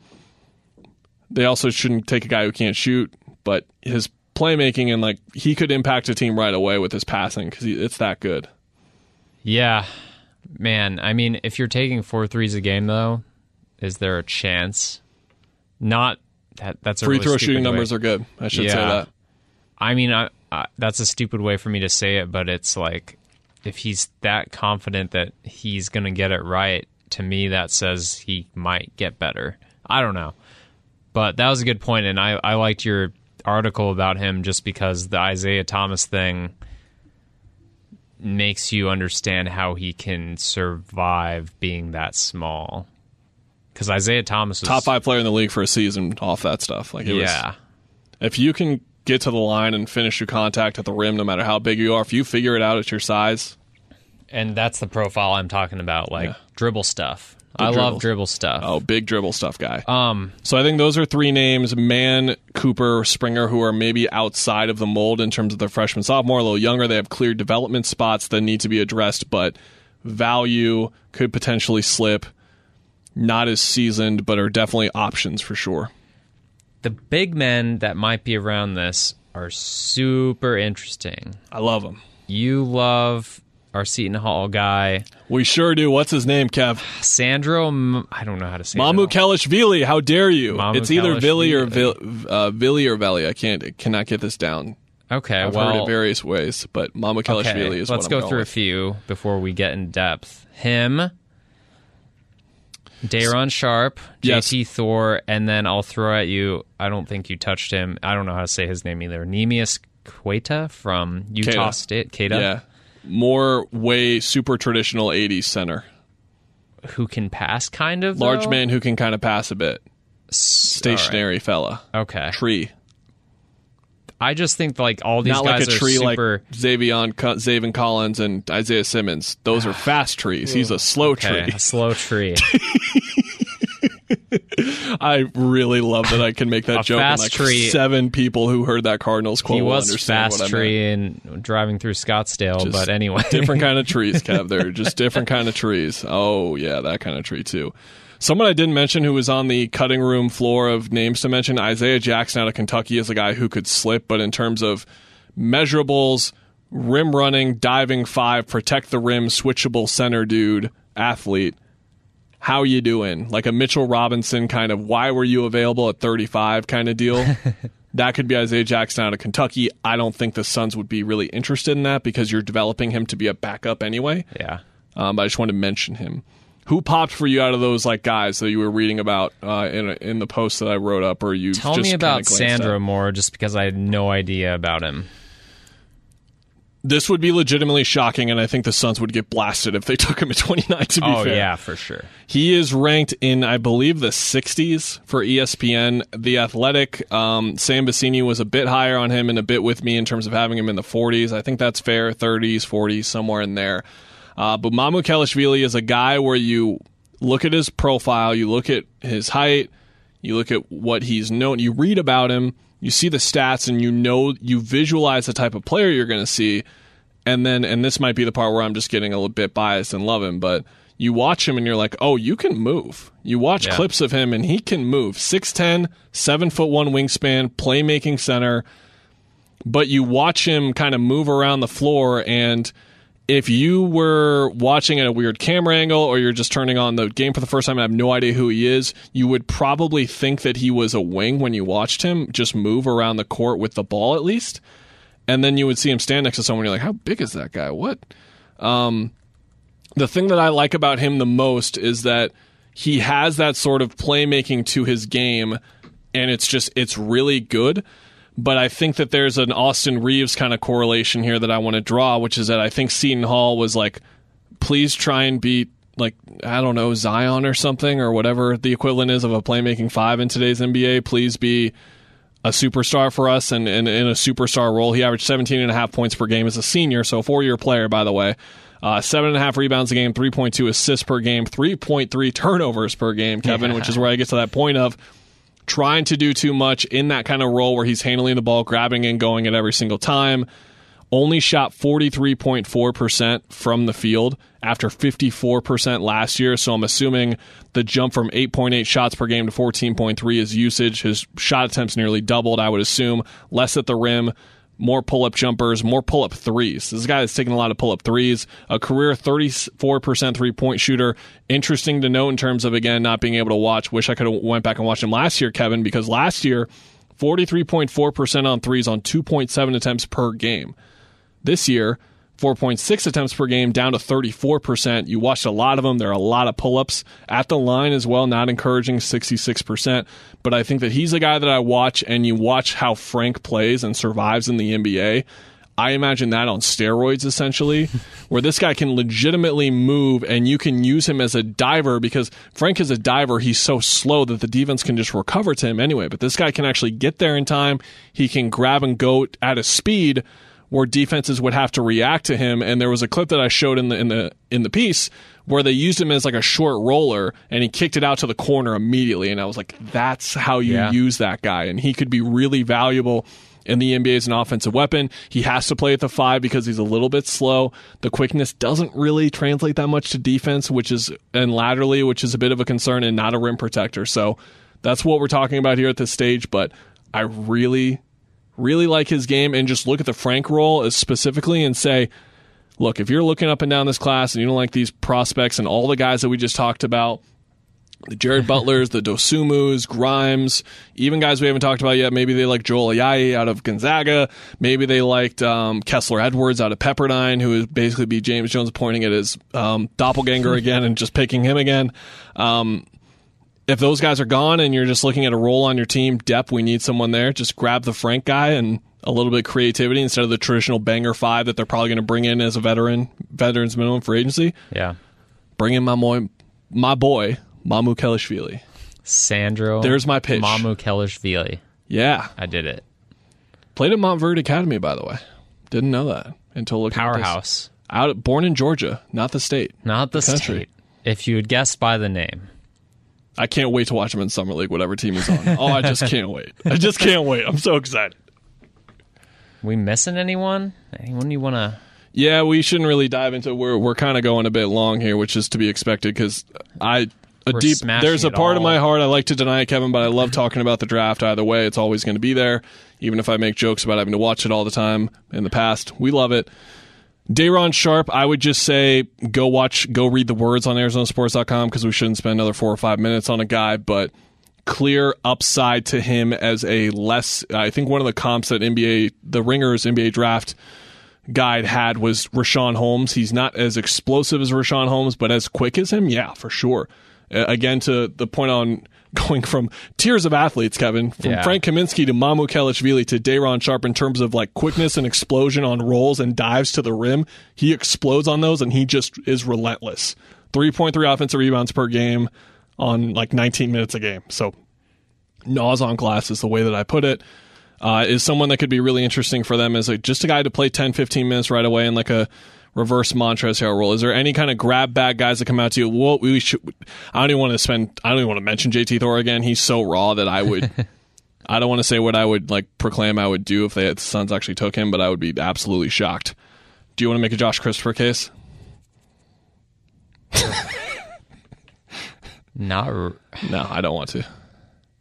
A: They also shouldn't take a guy who can't shoot, but his playmaking and like he could impact a team right away with his passing because it's that good.
B: Yeah. Man, I mean, if you're taking four threes a game, though, is there a chance? Not that. That's a
A: Free
B: really
A: throw shooting
B: way-
A: numbers are good. I should say that.
B: I mean, I, I, that's a stupid way for me to say it, but it's like if he's that confident that he's going to get it right, to me that says he might get better. I don't know. But that was a good point, and I, I liked your article about him just because the Isaiah Thomas thing makes you understand how he can survive being that small. Because Isaiah Thomas was
A: Top five player in the league for a season off that stuff. Like it was,
B: Yeah,
A: if you can get to the line and finish your contact at the rim, no matter how big you are, if you figure it out at your size,
B: and that's the profile I'm talking about, like
A: Yeah.
B: dribble stuff. I
A: dribbles.
B: love dribble stuff.
A: oh, big dribble stuff guy.
B: Um,
A: So I think those are three names: Mann, Cooper, Springer, who are maybe outside of the mold in terms of their freshman, sophomore, a little younger. They have clear development spots that need to be addressed, but value could potentially slip. Not as seasoned, but are definitely options for sure.
B: the big men that might be around this are super interesting.
A: I love them.
B: You love our Seton Hall guy,
A: We sure do. What's his name, Kev?
B: Sandro. M- I don't know how to say
A: Mamu
B: it.
A: Kelishvili. How dare you?
B: Mamu
A: it's either Vili or uh, Vili or Veli. I can't cannot get this down.
B: Okay,
A: I've
B: well,
A: heard it various ways, but Mamukelashvili
B: okay,
A: is
B: let's go through
A: with.
B: a few before we get in depth. Him, Day'Ron Sharpe,
A: Yes.
B: JT Thor, and then I'll throw at you. I don't think you touched him. I don't know how to say his name either. Neemias Queta from Utah
A: Queta.
B: State. Queta,
A: Yeah, more way super traditional '80s center,
B: who can pass kind of
A: large
B: though?
A: man who can kind of pass a bit, stationary fella.
B: Okay,
A: tree,
B: I just think like all these
A: not
B: guys
A: like a
B: are
A: tree
B: super.
A: like Xavion, Zaven Collins and Isaiah Simmons. Those are fast trees. He's a slow
B: Okay,
A: tree.
B: a slow tree.
A: I really love that I can make that
B: A
A: joke.
B: fast
A: like
B: tree-
A: seven people who heard that Cardinals quote
B: he was fast tree and driving through Scottsdale,
A: Just
B: but anyway,
A: different kind of trees, Kev. They're just different kind of trees. Oh yeah, that kind of tree too. Someone I didn't mention who was on the cutting room floor of names to mention, Isaiah Jackson out of Kentucky is a guy who could slip, but in terms of measurables, rim running, diving five, protect the rim, switchable center dude, athlete. How you doing? Like a Mitchell Robinson kind of why were you available at 35 kind of deal. that could be Isaiah Jackson out of Kentucky. I don't think the Suns would be really interested in that because you're developing him to be a backup anyway.
B: yeah.
A: Um, but I just wanted to mention him. Who popped for you out of those like guys that you were reading about uh, in in the post that I wrote up, or you
B: Tell
A: just
B: me about Sandra
A: at?
B: more, just because I had no idea about him.
A: This would be legitimately shocking, and I think the Suns would get blasted if they took him at 29. To be fair.
B: Oh
A: fair,
B: yeah, for sure.
A: He is ranked in, I believe, the 60s for ESPN. The Athletic, um, Sam Vecenie was a bit higher on him and a bit with me in terms of having him in the 40s. I think that's fair, 30s, 40s, somewhere in there. Uh, but Mamukelashvili is a guy where you look at his profile, you look at his height, you look at what he's known, you read about him, you see the stats, and you know, you visualize the type of player you're going to see and then and this might be the part where I'm just getting a little bit biased and love him, but you watch him and you're like, oh, you can move. You watch
B: Yeah.
A: clips of him and he can move. 6'10, 7 foot 1 wingspan, playmaking center. But you watch him kind of move around the floor and if you were watching at a weird camera angle or you're just turning on the game for the first time and have no idea who he is, you would probably think that he was a wing when you watched him just move around the court with the ball at least and then you would see him stand next to someone. And you're like, how big is that guy? What? Um, the thing that I like about him the most is that he has that sort of playmaking to his game, and it's just it's really good. But I think that there's an Austin Reaves kind of correlation here that I want to draw, which is that I think Seton Hall was like, please try and beat like I don't know Zion or something or whatever the equivalent is of a playmaking five in today's NBA. Please be a superstar for us and, in a superstar role. He averaged 17 and a half points per game as a senior, so a four year player, by the way. Uh, seven and a half rebounds a game, 3.2 assists per game, 3.3 turnovers per game, Kevin,
B: Yeah.
A: which is where I get to that point of trying to do too much in that kind of role where he's handling the ball, grabbing and going at every single time. Only shot 43.4% from the field after 54% last year. So I'm assuming the jump from 8.8 shots per game to 14.3 is usage. His shot attempts nearly doubled, I would assume. Less at the rim, more pull up jumpers, more pull up threes. This guy is taking a lot of pull up threes. A career 34% three point shooter. Interesting to note in terms of, again, not being able to watch. Wish I could have went back and watched him last year, Kevin, because last year, 43.4% on threes on 2.7 attempts per game. This year, 4.6 attempts per game, down to 34%. You watched a lot of them. There are a lot of pull ups at the line as well, not encouraging 66%. But I think that he's a guy that I watch, and you watch how Frank plays and survives in the NBA. I imagine that on steroids, essentially, where this guy can legitimately move and you can use him as a diver because Frank is a diver. He's so slow that the defense can just recover to him anyway. But this guy can actually get there in time. He can grab and go at a speed where defenses would have to react to him. And there was a clip that I showed in the in the in the piece where they used him as like a short roller and he kicked it out to the corner immediately. And I was like, that's how you
B: Yeah.
A: use that guy. And he could be really valuable in the NBA as an offensive weapon. He has to play at the five because he's a little bit slow. The quickness doesn't really translate that much to defense, which is and laterally, which is a bit of a concern and not a rim protector. So That's what we're talking about here at this stage. But I really, really like his game and just look at the Frank role specifically and say, look, if you're looking up and down this class and you don't like these prospects and all the guys that we just talked about, the Jared Butlers, the Dosunmus, Grimes, even guys we haven't talked about yet. Maybe they like Joel Ayayi out of Gonzaga. Maybe they liked um, Kessler Edwards out of Pepperdine, who would basically be James Jones pointing at his um, doppelganger again and just picking him again. Um, if those guys are gone and you're just looking at a role on your team, depth, we need someone there. Just grab the Frank guy and a little bit of creativity instead of the traditional banger five that they're probably going to bring in as a veteran, veterans minimum for agency.
B: Yeah.
A: Bring in my boy, my boy Mamukelashvili.
B: Sandro.
A: There's my pitch.
B: Mamukelashvili.
A: Yeah,
B: I did it.
A: played at Montverde Academy, by the way. Didn't know that until looking.
B: Powerhouse.
A: Out, born in Georgia, not the state.
B: Not the
A: country.
B: state. If you had guessed by the name.
A: I can't wait to watch him in summer league, whatever team he's on. oh, I just can't wait. I just can't wait. I'm so excited.
B: We missing anyone? Anyone you want to?
A: Yeah, we shouldn't really dive into. We're we're kind of going a bit long here, which is to be expected because I a
B: We're
A: deep. There's a part of my heart I like to deny it, Kevin, but I love talking about the draft. Either way, it's always going to be there, even if I make jokes about having to watch it all the time in the past. We love it. Day'Ron Sharpe, I would just say go watch, go read the words on ArizonaSports.com because we shouldn't spend another four or five minutes on a guy, but clear upside to him as a less. I think one of the comps that NBA, the Ringers NBA draft guide had was Richaun Holmes. He's not as explosive as Richaun Holmes, but as quick as him, yeah, for sure. Again, to the point on going from tiers of athletes, Kevin, from
B: Yeah.
A: Frank Kaminsky to Mamukelashvili to Day'Ron Sharpe in terms of like quickness and explosion on rolls and dives to the rim. He explodes on those and he just is relentless. 3.3 offensive rebounds per game on like 19 minutes a game. So gnaws on glass is the way that I put it. Uh, is someone that could be really interesting for them as a, just a guy to play 10, 15 minutes right away in like a reverse Montrezl role. Is there any kind of grab bag guys that come out to you? Well, we should. I don't even want to spend. I don't even want to mention JT Thor again. He's so raw that I would. I don't want to say what I would like proclaim I would do if they, the Suns actually took him, but I would be absolutely shocked. Do you want to make a Josh Christopher case?
B: Not. r-
A: No, I don't want to.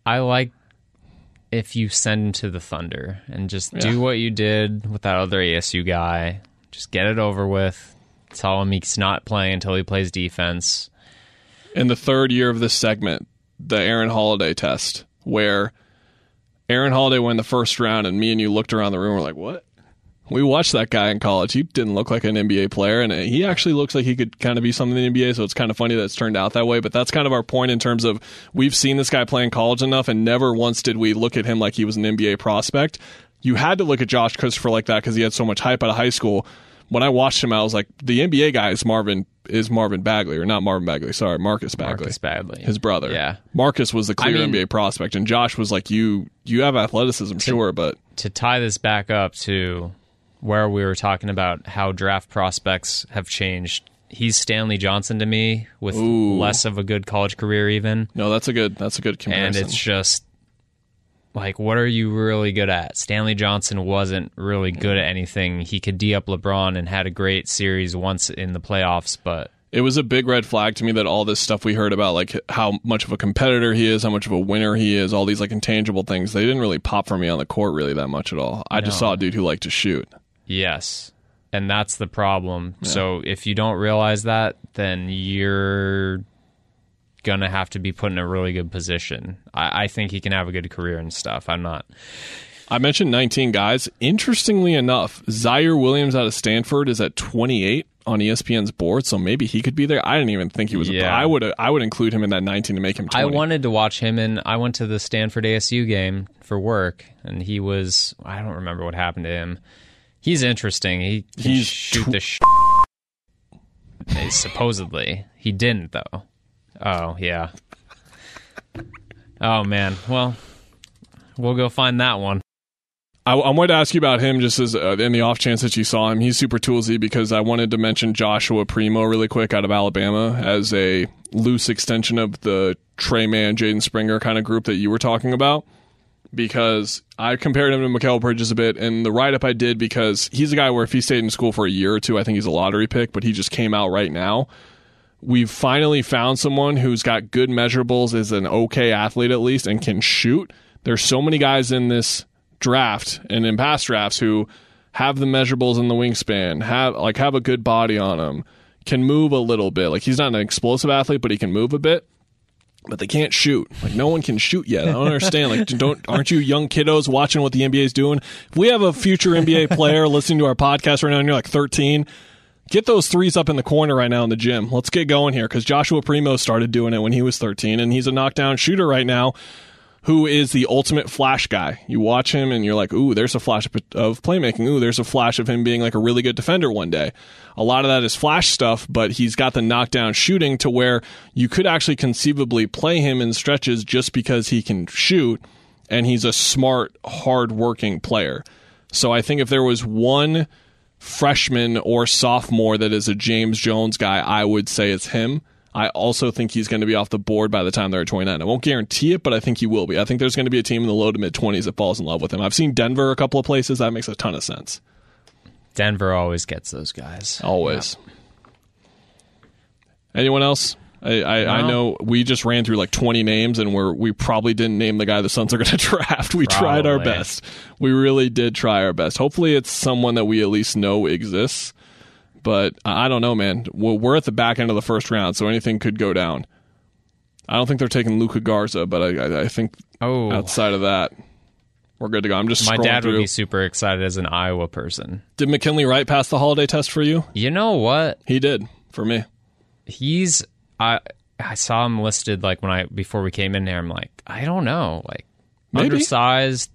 B: I like if you send him to the Thunder and just
A: Yeah.
B: do what you did with that other ASU guy. Just get it over with. Tell him he's not playing until he plays defense.
A: in the third year of this segment, the Aaron Holiday test, where Aaron Holiday won the first round, and me and you looked around the room. We're like, "What?" We watched that guy in college. He didn't look like an NBA player, and he actually looks like he could kind of be something in the NBA. So it's kind of funny that it's turned out that way. But that's kind of our point in terms of we've seen this guy play in college enough, and never once did we look at him like he was an NBA prospect. You had to look at Josh Christopher like that because he had so much hype out of high school. When I watched him, I was like, the NBA guy is Marvin is Marvin Bagley, or not Marvin Bagley. Sorry, Marcus Bagley
B: Marcus Bagley.
A: his brother.
B: Yeah.
A: Marcus was the clear
B: I mean-
A: NBA prospect, and Josh was like, "You, you have athleticism, sure, but
B: to tie this back up to where we were talking about how draft prospects have changed, he's Stanley Johnson to me with
A: Ooh.
B: less of a good college career, even.
A: no, that's a good, that's a good comparison.
B: And it's just like, what are you really good at? Stanley Johnson wasn't really good at anything. He could D up LeBron and had a great series once in the playoffs, but
A: it was a big red flag to me that all this stuff we heard about, like how much of a competitor he is, how much of a winner he is, all these like intangible things, they didn't really pop for me on the court really that much at all. I just saw a dude who liked to shoot.
B: Yes. And that's the problem. So if you don't realize that, then you're gonna have to be put in a really good position. I, I think he can have a good career and stuff. I'm not.
A: I mentioned 19 guys. Interestingly enough, Ziaire Williams out of Stanford is at 28 on ESPN's board, so maybe he could be there. I didn't even think he was.
B: Yeah.
A: I would I would include him in that 19 to make him 20.
B: I wanted to watch him, and I went to the Stanford ASU game for work, and he was. I don't remember what happened to him. He's interesting. He
A: He's
B: shoot
A: tw-
B: the. Sh- supposedly, he didn't though. Oh yeah. Oh man. Well, we'll go find that one.
A: I, I wanted to ask you about him just as uh, in the off chance that you saw him. He's super toolsy because I wanted to mention Joshua Primo really quick out of Alabama as a loose extension of the Tre Mann, Jaden Springer kind of group that you were talking about. Because I compared him to Mikal Bridges a bit, and the write up I did because he's a guy where if he stayed in school for a year or two, I think he's a lottery pick, but he just came out right now. We've finally found someone who's got good measurables, is an okay athlete at least, and can shoot. There's so many guys in this draft and in past drafts who have the measurables in the wingspan, have like have a good body on him, can move a little bit. Like he's not an explosive athlete, but he can move a bit. But they can't shoot. Like no one can shoot yet. I don't understand. Like don't aren't you young kiddos watching what the NBA is doing? If we have a future NBA player listening to our podcast right now and you're like 13, get those threes up in the corner right now in the gym. Let's get going here because Joshua Primo started doing it when he was 13 and he's a knockdown shooter right now who is the ultimate flash guy. You watch him and you're like, ooh, there's a flash of playmaking. Ooh, there's a flash of him being like a really good defender one day. A lot of that is flash stuff, but he's got the knockdown shooting to where you could actually conceivably play him in stretches just because he can shoot and he's a smart, hard-working player. So I think if there was one freshman or sophomore that is a James Jones guy, I would say it's him. I also think he's going to be off the board by the time they're at 29. I won't guarantee it, but I think he will be. I think there's going to be a team in the low to mid 20s that falls in love with him. I've seen Denver a couple of places. That makes a ton of sense.
B: Denver always gets those guys.
A: Always. Anyone else? I, I, I, know we just ran through like 20 names and we're, we probably didn't name the guy the Suns are going to draft. We probably. tried our best. We really did try our best. Hopefully, it's someone that we at least know exists. But I don't know, man. We're at the back end of the first round, so anything could go down. I don't think they're taking Luka Garza, but I, I, I think
B: oh.
A: outside of that, we're good to go. I'm just
B: my dad
A: through.
B: would be super excited as an Iowa person.
A: Did McKinley Wright pass the holiday test for you?
B: You know what?
A: He did for me.
B: He's I I saw him listed like when I before we came in here. I'm like I don't know, like Maybe. undersized.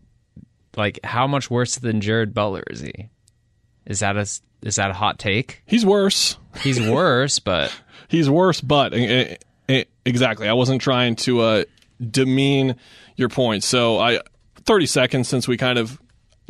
B: Like how much worse than Jared Butler is he? Is that a is that a hot take?
A: He's worse.
B: He's worse, but
A: he's worse. But uh, uh, exactly, I wasn't trying to uh, demean your point. So I, thirty seconds since we kind of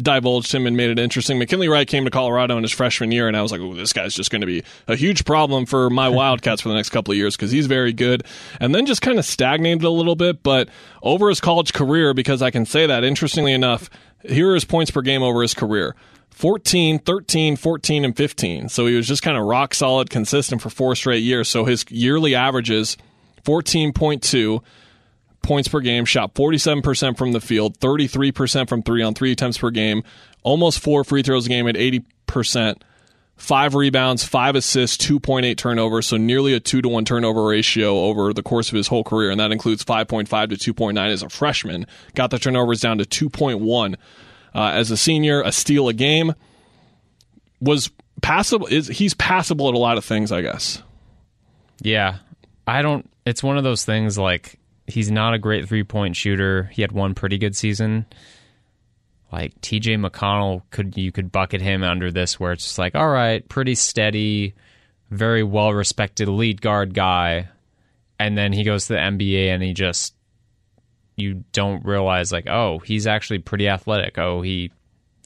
A: divulged him and made it interesting. McKinley Wright came to Colorado in his freshman year, and I was like, "Oh, this guy's just going to be a huge problem for my Wildcats for the next couple of years because he's very good." And then just kind of stagnated a little bit, but over his college career, because I can say that interestingly enough, here are his points per game over his career. 14, 13, 14, and 15. So he was just kind of rock solid, consistent for four straight years. So his yearly averages 14.2 points per game, shot 47% from the field, 33% from three on three attempts per game, almost four free throws a game at 80%, five rebounds, five assists, 2.8 turnovers. So nearly a two to one turnover ratio over the course of his whole career. And that includes 5.5 to 2.9 as a freshman. Got the turnovers down to 2.1 uh, as a senior, a steal a game. Was passable. Is he's passable at a lot of things, I guess.
B: Yeah, I don't. It's one of those things like he's not a great three point shooter. He had one pretty good season. Like TJ McConnell could you could bucket him under this where it's just like, all right, pretty steady, very well respected lead guard guy. And then he goes to the NBA and he just you don't realize like, oh, he's actually pretty athletic. Oh, he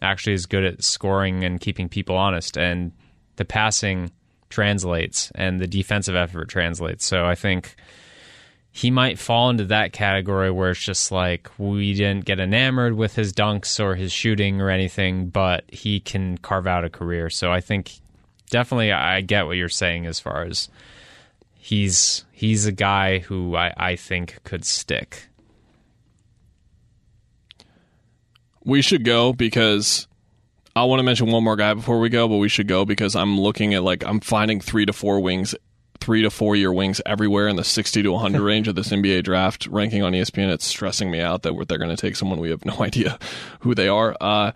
B: actually is good at scoring and keeping people honest, and the passing translates and the defensive effort translates. So I think he might fall into that category where it's just like we didn't get enamored with his dunks or his shooting or anything, but he can carve out a career. So I think definitely I get what you're saying as far as he's he's a guy who I, I think could stick.
A: we should go because I want to mention one more guy before we go, but we should go because I'm looking at like I'm finding three to four wings, three to four year wings everywhere in the 60 to 100 range of this NBA draft ranking on ESPN. It's stressing me out that they're going to take someone we have no idea who they are. Uh,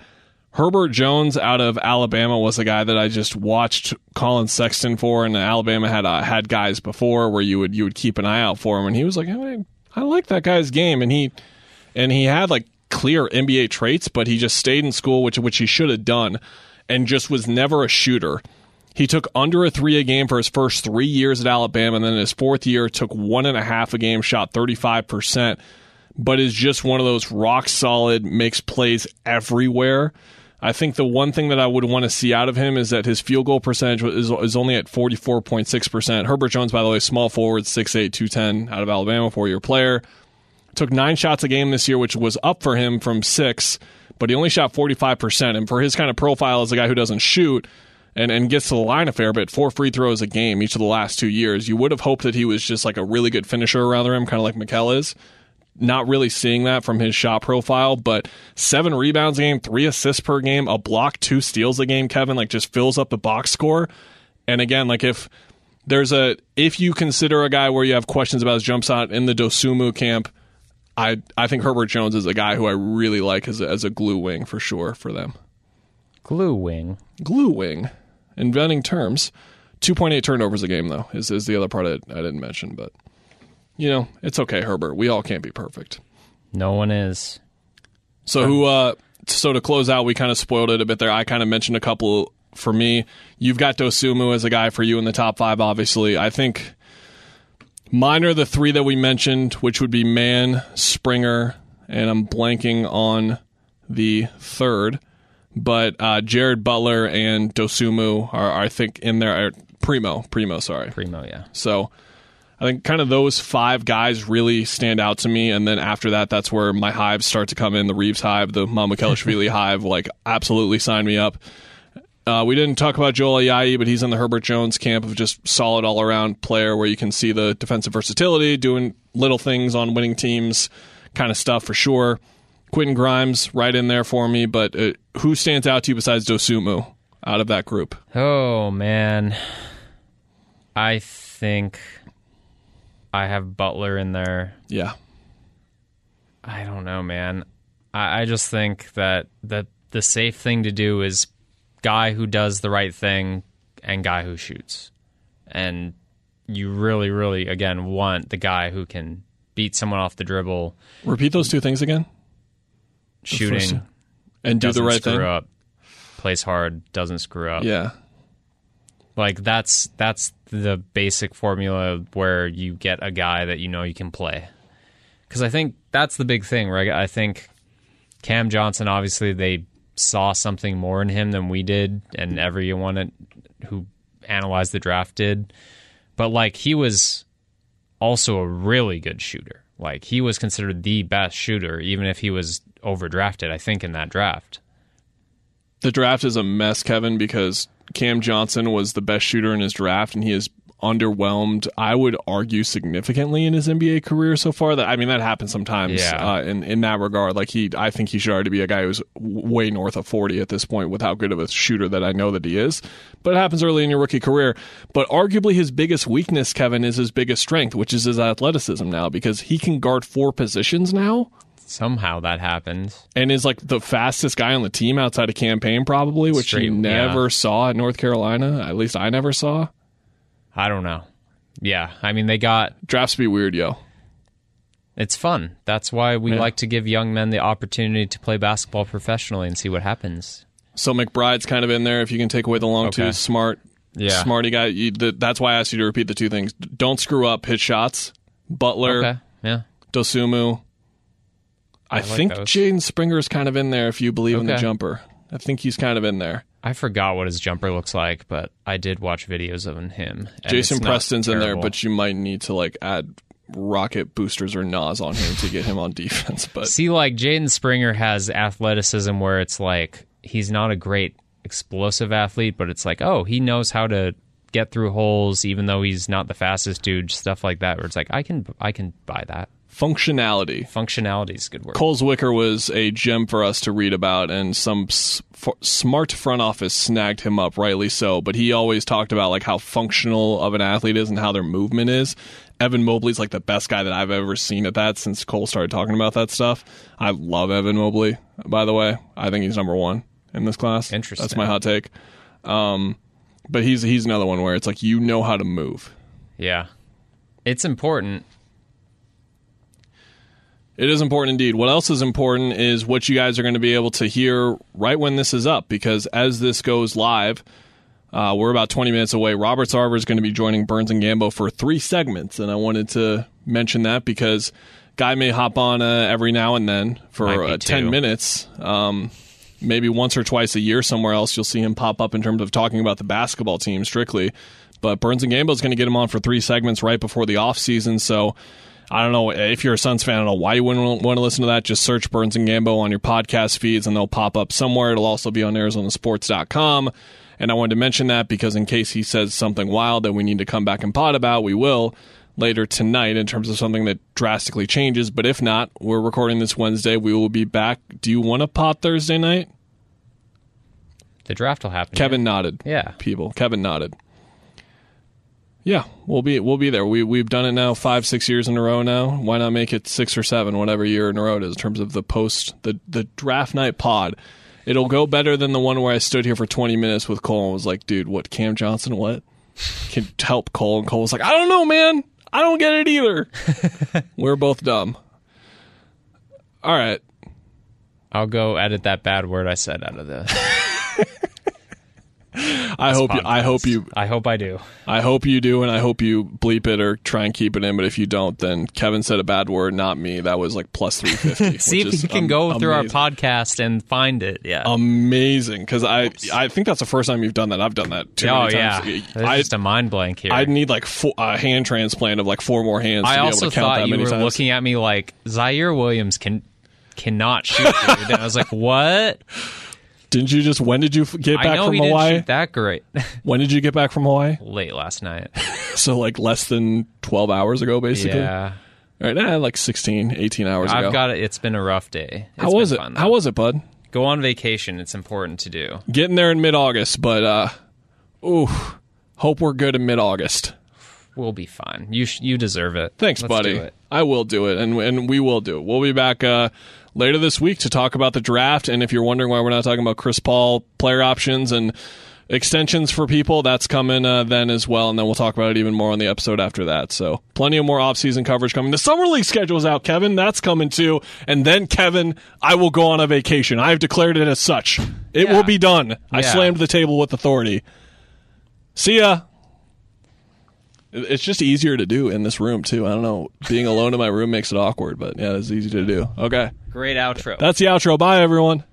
A: Herbert Jones out of Alabama was a guy that I just watched Collin Sexton for, and Alabama had uh, had guys before where you would you would keep an eye out for him, and he was like, I like that guy's game, and he and he had like clear NBA traits, but he just stayed in school, which which he should have done, and just was never a shooter. He took under a three a game for his first three years at Alabama, and then in his fourth year took one and a half a game, shot thirty five percent, but is just one of those rock solid, makes plays everywhere. I think the one thing that I would want to see out of him is that his field goal percentage is, is only at 44.6%. Herbert Jones, by the way, small forward, 6'8, 210 out of Alabama, four year player. Took nine shots a game this year, which was up for him from six, but he only shot 45%. And for his kind of profile as a guy who doesn't shoot, and, and gets to the line a fair bit, four free throws a game each of the last two years. You would have hoped that he was just like a really good finisher around the rim, kind of like Mikal is. Not really seeing that from his shot profile, but seven rebounds a game, three assists per game, a block, two steals a game, Kevin, like just fills up the box score. And again, like if there's a if you consider a guy where you have questions about his jump shot in the Dosunmu camp, I I think Herbert Jones is a guy who I really like as a, as a glue wing for sure for them.
B: Glue wing.
A: Glue wing, inventing terms. Two point eight turnovers a game though is is the other part I, I didn't mention, but you know it's okay, Herbert. We all can't be perfect.
B: No one is.
A: So who? uh So to close out, we kind of spoiled it a bit there. I kind of mentioned a couple for me. You've got Dosunmu as a guy for you in the top five. Obviously, I think mine are the three that we mentioned, which would be Mann, Springer, and I'm blanking on the third. But uh, Jared Butler and Dosunmu are, I think, in there. Primo, Primo, sorry.
B: Primo, yeah.
A: So I think kind of those five guys really stand out to me. And then after that, that's where my hives start to come in the Reaves hive, the Mamukelashvili hive. Like, absolutely sign me up. Uh, we didn't talk about Joel Ayayi, but he's in the Herbert Jones camp of just solid all around player where you can see the defensive versatility, doing little things on winning teams kind of stuff for sure. Quentin Grimes right in there for me, but uh, who stands out to you besides Dosunmu out of that group?
B: Oh man, I think I have Butler in there.
A: Yeah,
B: I don't know, man. I, I just think that that the safe thing to do is guy who does the right thing and guy who shoots, and you really, really again want the guy who can beat someone off the dribble,
A: repeat those two things again.
B: Shooting,
A: and do the right
B: screw
A: thing.
B: up, plays hard, doesn't screw up.
A: Yeah,
B: Like that's that's the basic formula where you get a guy that you know you can play. Because I think that's the big thing, right? I think Cam Johnson, obviously, they saw something more in him than we did, and everyone who analyzed the draft did. But like he was also a really good shooter. Like he was considered the best shooter, even if he was overdrafted. I think in that draft.
A: the draft is a mess, Kevin, because Cam Johnson was the best shooter in his draft, and he is underwhelmed. I would argue significantly in his NBA career so far. That I mean, that happens sometimes.
B: Yeah.
A: Uh, in in that regard, like he, I think he should already be a guy who's way north of forty at this point with how good of a shooter that I know that he is. But it happens early in your rookie career. But arguably his biggest weakness, Kevin, is his biggest strength, which is his athleticism now, because he can guard four positions now
B: Somehow that happened.
A: and is like the fastest guy on the team outside of Cam Payne probably which
B: Straight-
A: you never saw at north carolina at least i never saw
B: I don't know. Yeah, I mean they got
A: drafts be weird yo
B: It's fun. That's why we
A: Yeah.
B: like to give young men the opportunity to play basketball professionally and see what happens.
A: so mcbride's kind of in there if you can take away the long
B: Okay.
A: two smart
B: Yeah.
A: smarty guy you, the, that's why i asked you to repeat the two things don't screw up hit shots butler
B: Okay. Yeah.
A: dosunmu i,
B: like
A: think
B: those.
A: jaden springer is kind of in there if you believe in the jumper i think he's kind of in there
B: I forgot what his jumper looks like, but I did watch videos of him. and
A: jason preston's in there but you might need to like add rocket boosters or nas on him to get him on defense but
B: see, like Jaden Springer has athleticism where it's like he's not a great explosive athlete, but it's like, oh, he knows how to get through holes, even though he's not the fastest dude. Stuff like that, where it's like, I can, I can buy that.
A: Functionality
B: Functionality is a good word.
A: Cole Zwicker was a gem for us to read about, and some s- f- smart front office snagged him up, rightly so. But he always talked about like how functional of an athlete is and how their movement is. Evan Mobley's like the best guy that I've ever seen at that since Cole started talking about that stuff. I love Evan Mobley, by the way. I think he's number one in this class.
B: Interesting.
A: That's my hot take. Um, but he's he's another one where it's like you know how to move.
B: Yeah, it's important.
A: It is important indeed. What else is important is what you guys are going to be able to hear right when this is up, because as this goes live, uh, we're about 20 minutes away. Robert Sarver is going to be joining Burns and Gambo for three segments, and I wanted to mention that because Guy may hop on uh, every now and then for uh, 10 minutes. Um, maybe once or twice a year somewhere else, you'll see him pop up in terms of talking about the basketball team strictly. But Burns and Gambo is going to get him on for three segments right before the off season, so. I don't know if you're a Suns fan. I don't know why you wouldn't want to listen to that. Just search Burns and Gambo on your podcast feeds, and they'll pop up somewhere. It'll also be on ArizonaSports.com And I wanted to mention that because in case he says something wild that we need to come back and pod about, we will later tonight in terms of something that drastically changes. But if not, we're recording this Wednesday. We will be back. Do you want to pot Thursday night?
B: The draft will happen.
A: Kevin
B: yeah.
A: nodded.
B: Yeah.
A: People. Kevin nodded. Yeah, we'll be we'll be there. We we've done it now five six years in a row now. Why not make it six or seven, whatever year in a row it is, in terms of the post the the draft night pod. It'll go better than the one where I stood here for twenty minutes with Cole and was like, "Dude, what Cam Johnson? What can help Cole?" And Cole was like, "I don't know, man. I don't get it either." We're both dumb. All right,
B: I'll go edit that bad word I said out of the.
A: I hope you, I hope you
B: I hope I do.
A: I hope you do, and I hope you bleep it or try and keep it in. But if you don't, then Kevin said a bad word, not me. That was like plus three fifty.
B: See if you can go through our podcast and find it. Yeah.
A: Amazing, because I I think that's the first time you've done that. I've done that too
B: oh
A: many
B: yeah. just a mind blank here.
A: I'd need like four, a hand transplant of like four more hands.
B: I
A: to be
B: also
A: able to count
B: thought you were
A: times.
B: looking at me like Ziaire Williams can cannot shoot. Dude. and I was like, what?
A: Didn't you just? When did you get back from Hawaii?
B: that great.
A: When did you get back from Hawaii?
B: Late last night.
A: So like less than twelve hours ago, basically.
B: Yeah.
A: All right, nah, like 16, 18 hours ago.
B: I've got it. It's been a rough day. It's
A: How was it?
B: fun.
A: How was it, bud?
B: Go on vacation. It's important to do.
A: Getting there in mid August, but uh, ooh, hope we're good in mid August.
B: We'll be fine. You sh- you deserve it.
A: Thanks,
B: Let's
A: buddy.
B: do it.
A: I will do it, and and we will do it. We'll be back uh, later this week to talk about the draft. And if you're wondering why we're not talking about Chris Paul player options and extensions for people, that's coming uh, then as well. And then we'll talk about it even more on the episode after that. So plenty of more offseason coverage coming. The summer league schedule's out, Kevin. That's coming too. And then Kevin, I will go on a vacation. I've declared it as such. It
B: Yeah.
A: will be done. I slammed the table with authority. See ya. It- It's just easier to do in this room too. I don't know. Being alone in my room makes it awkward, but yeah, it's easy to do. Okay.
B: Great outro.
A: That's the outro. Bye everyone.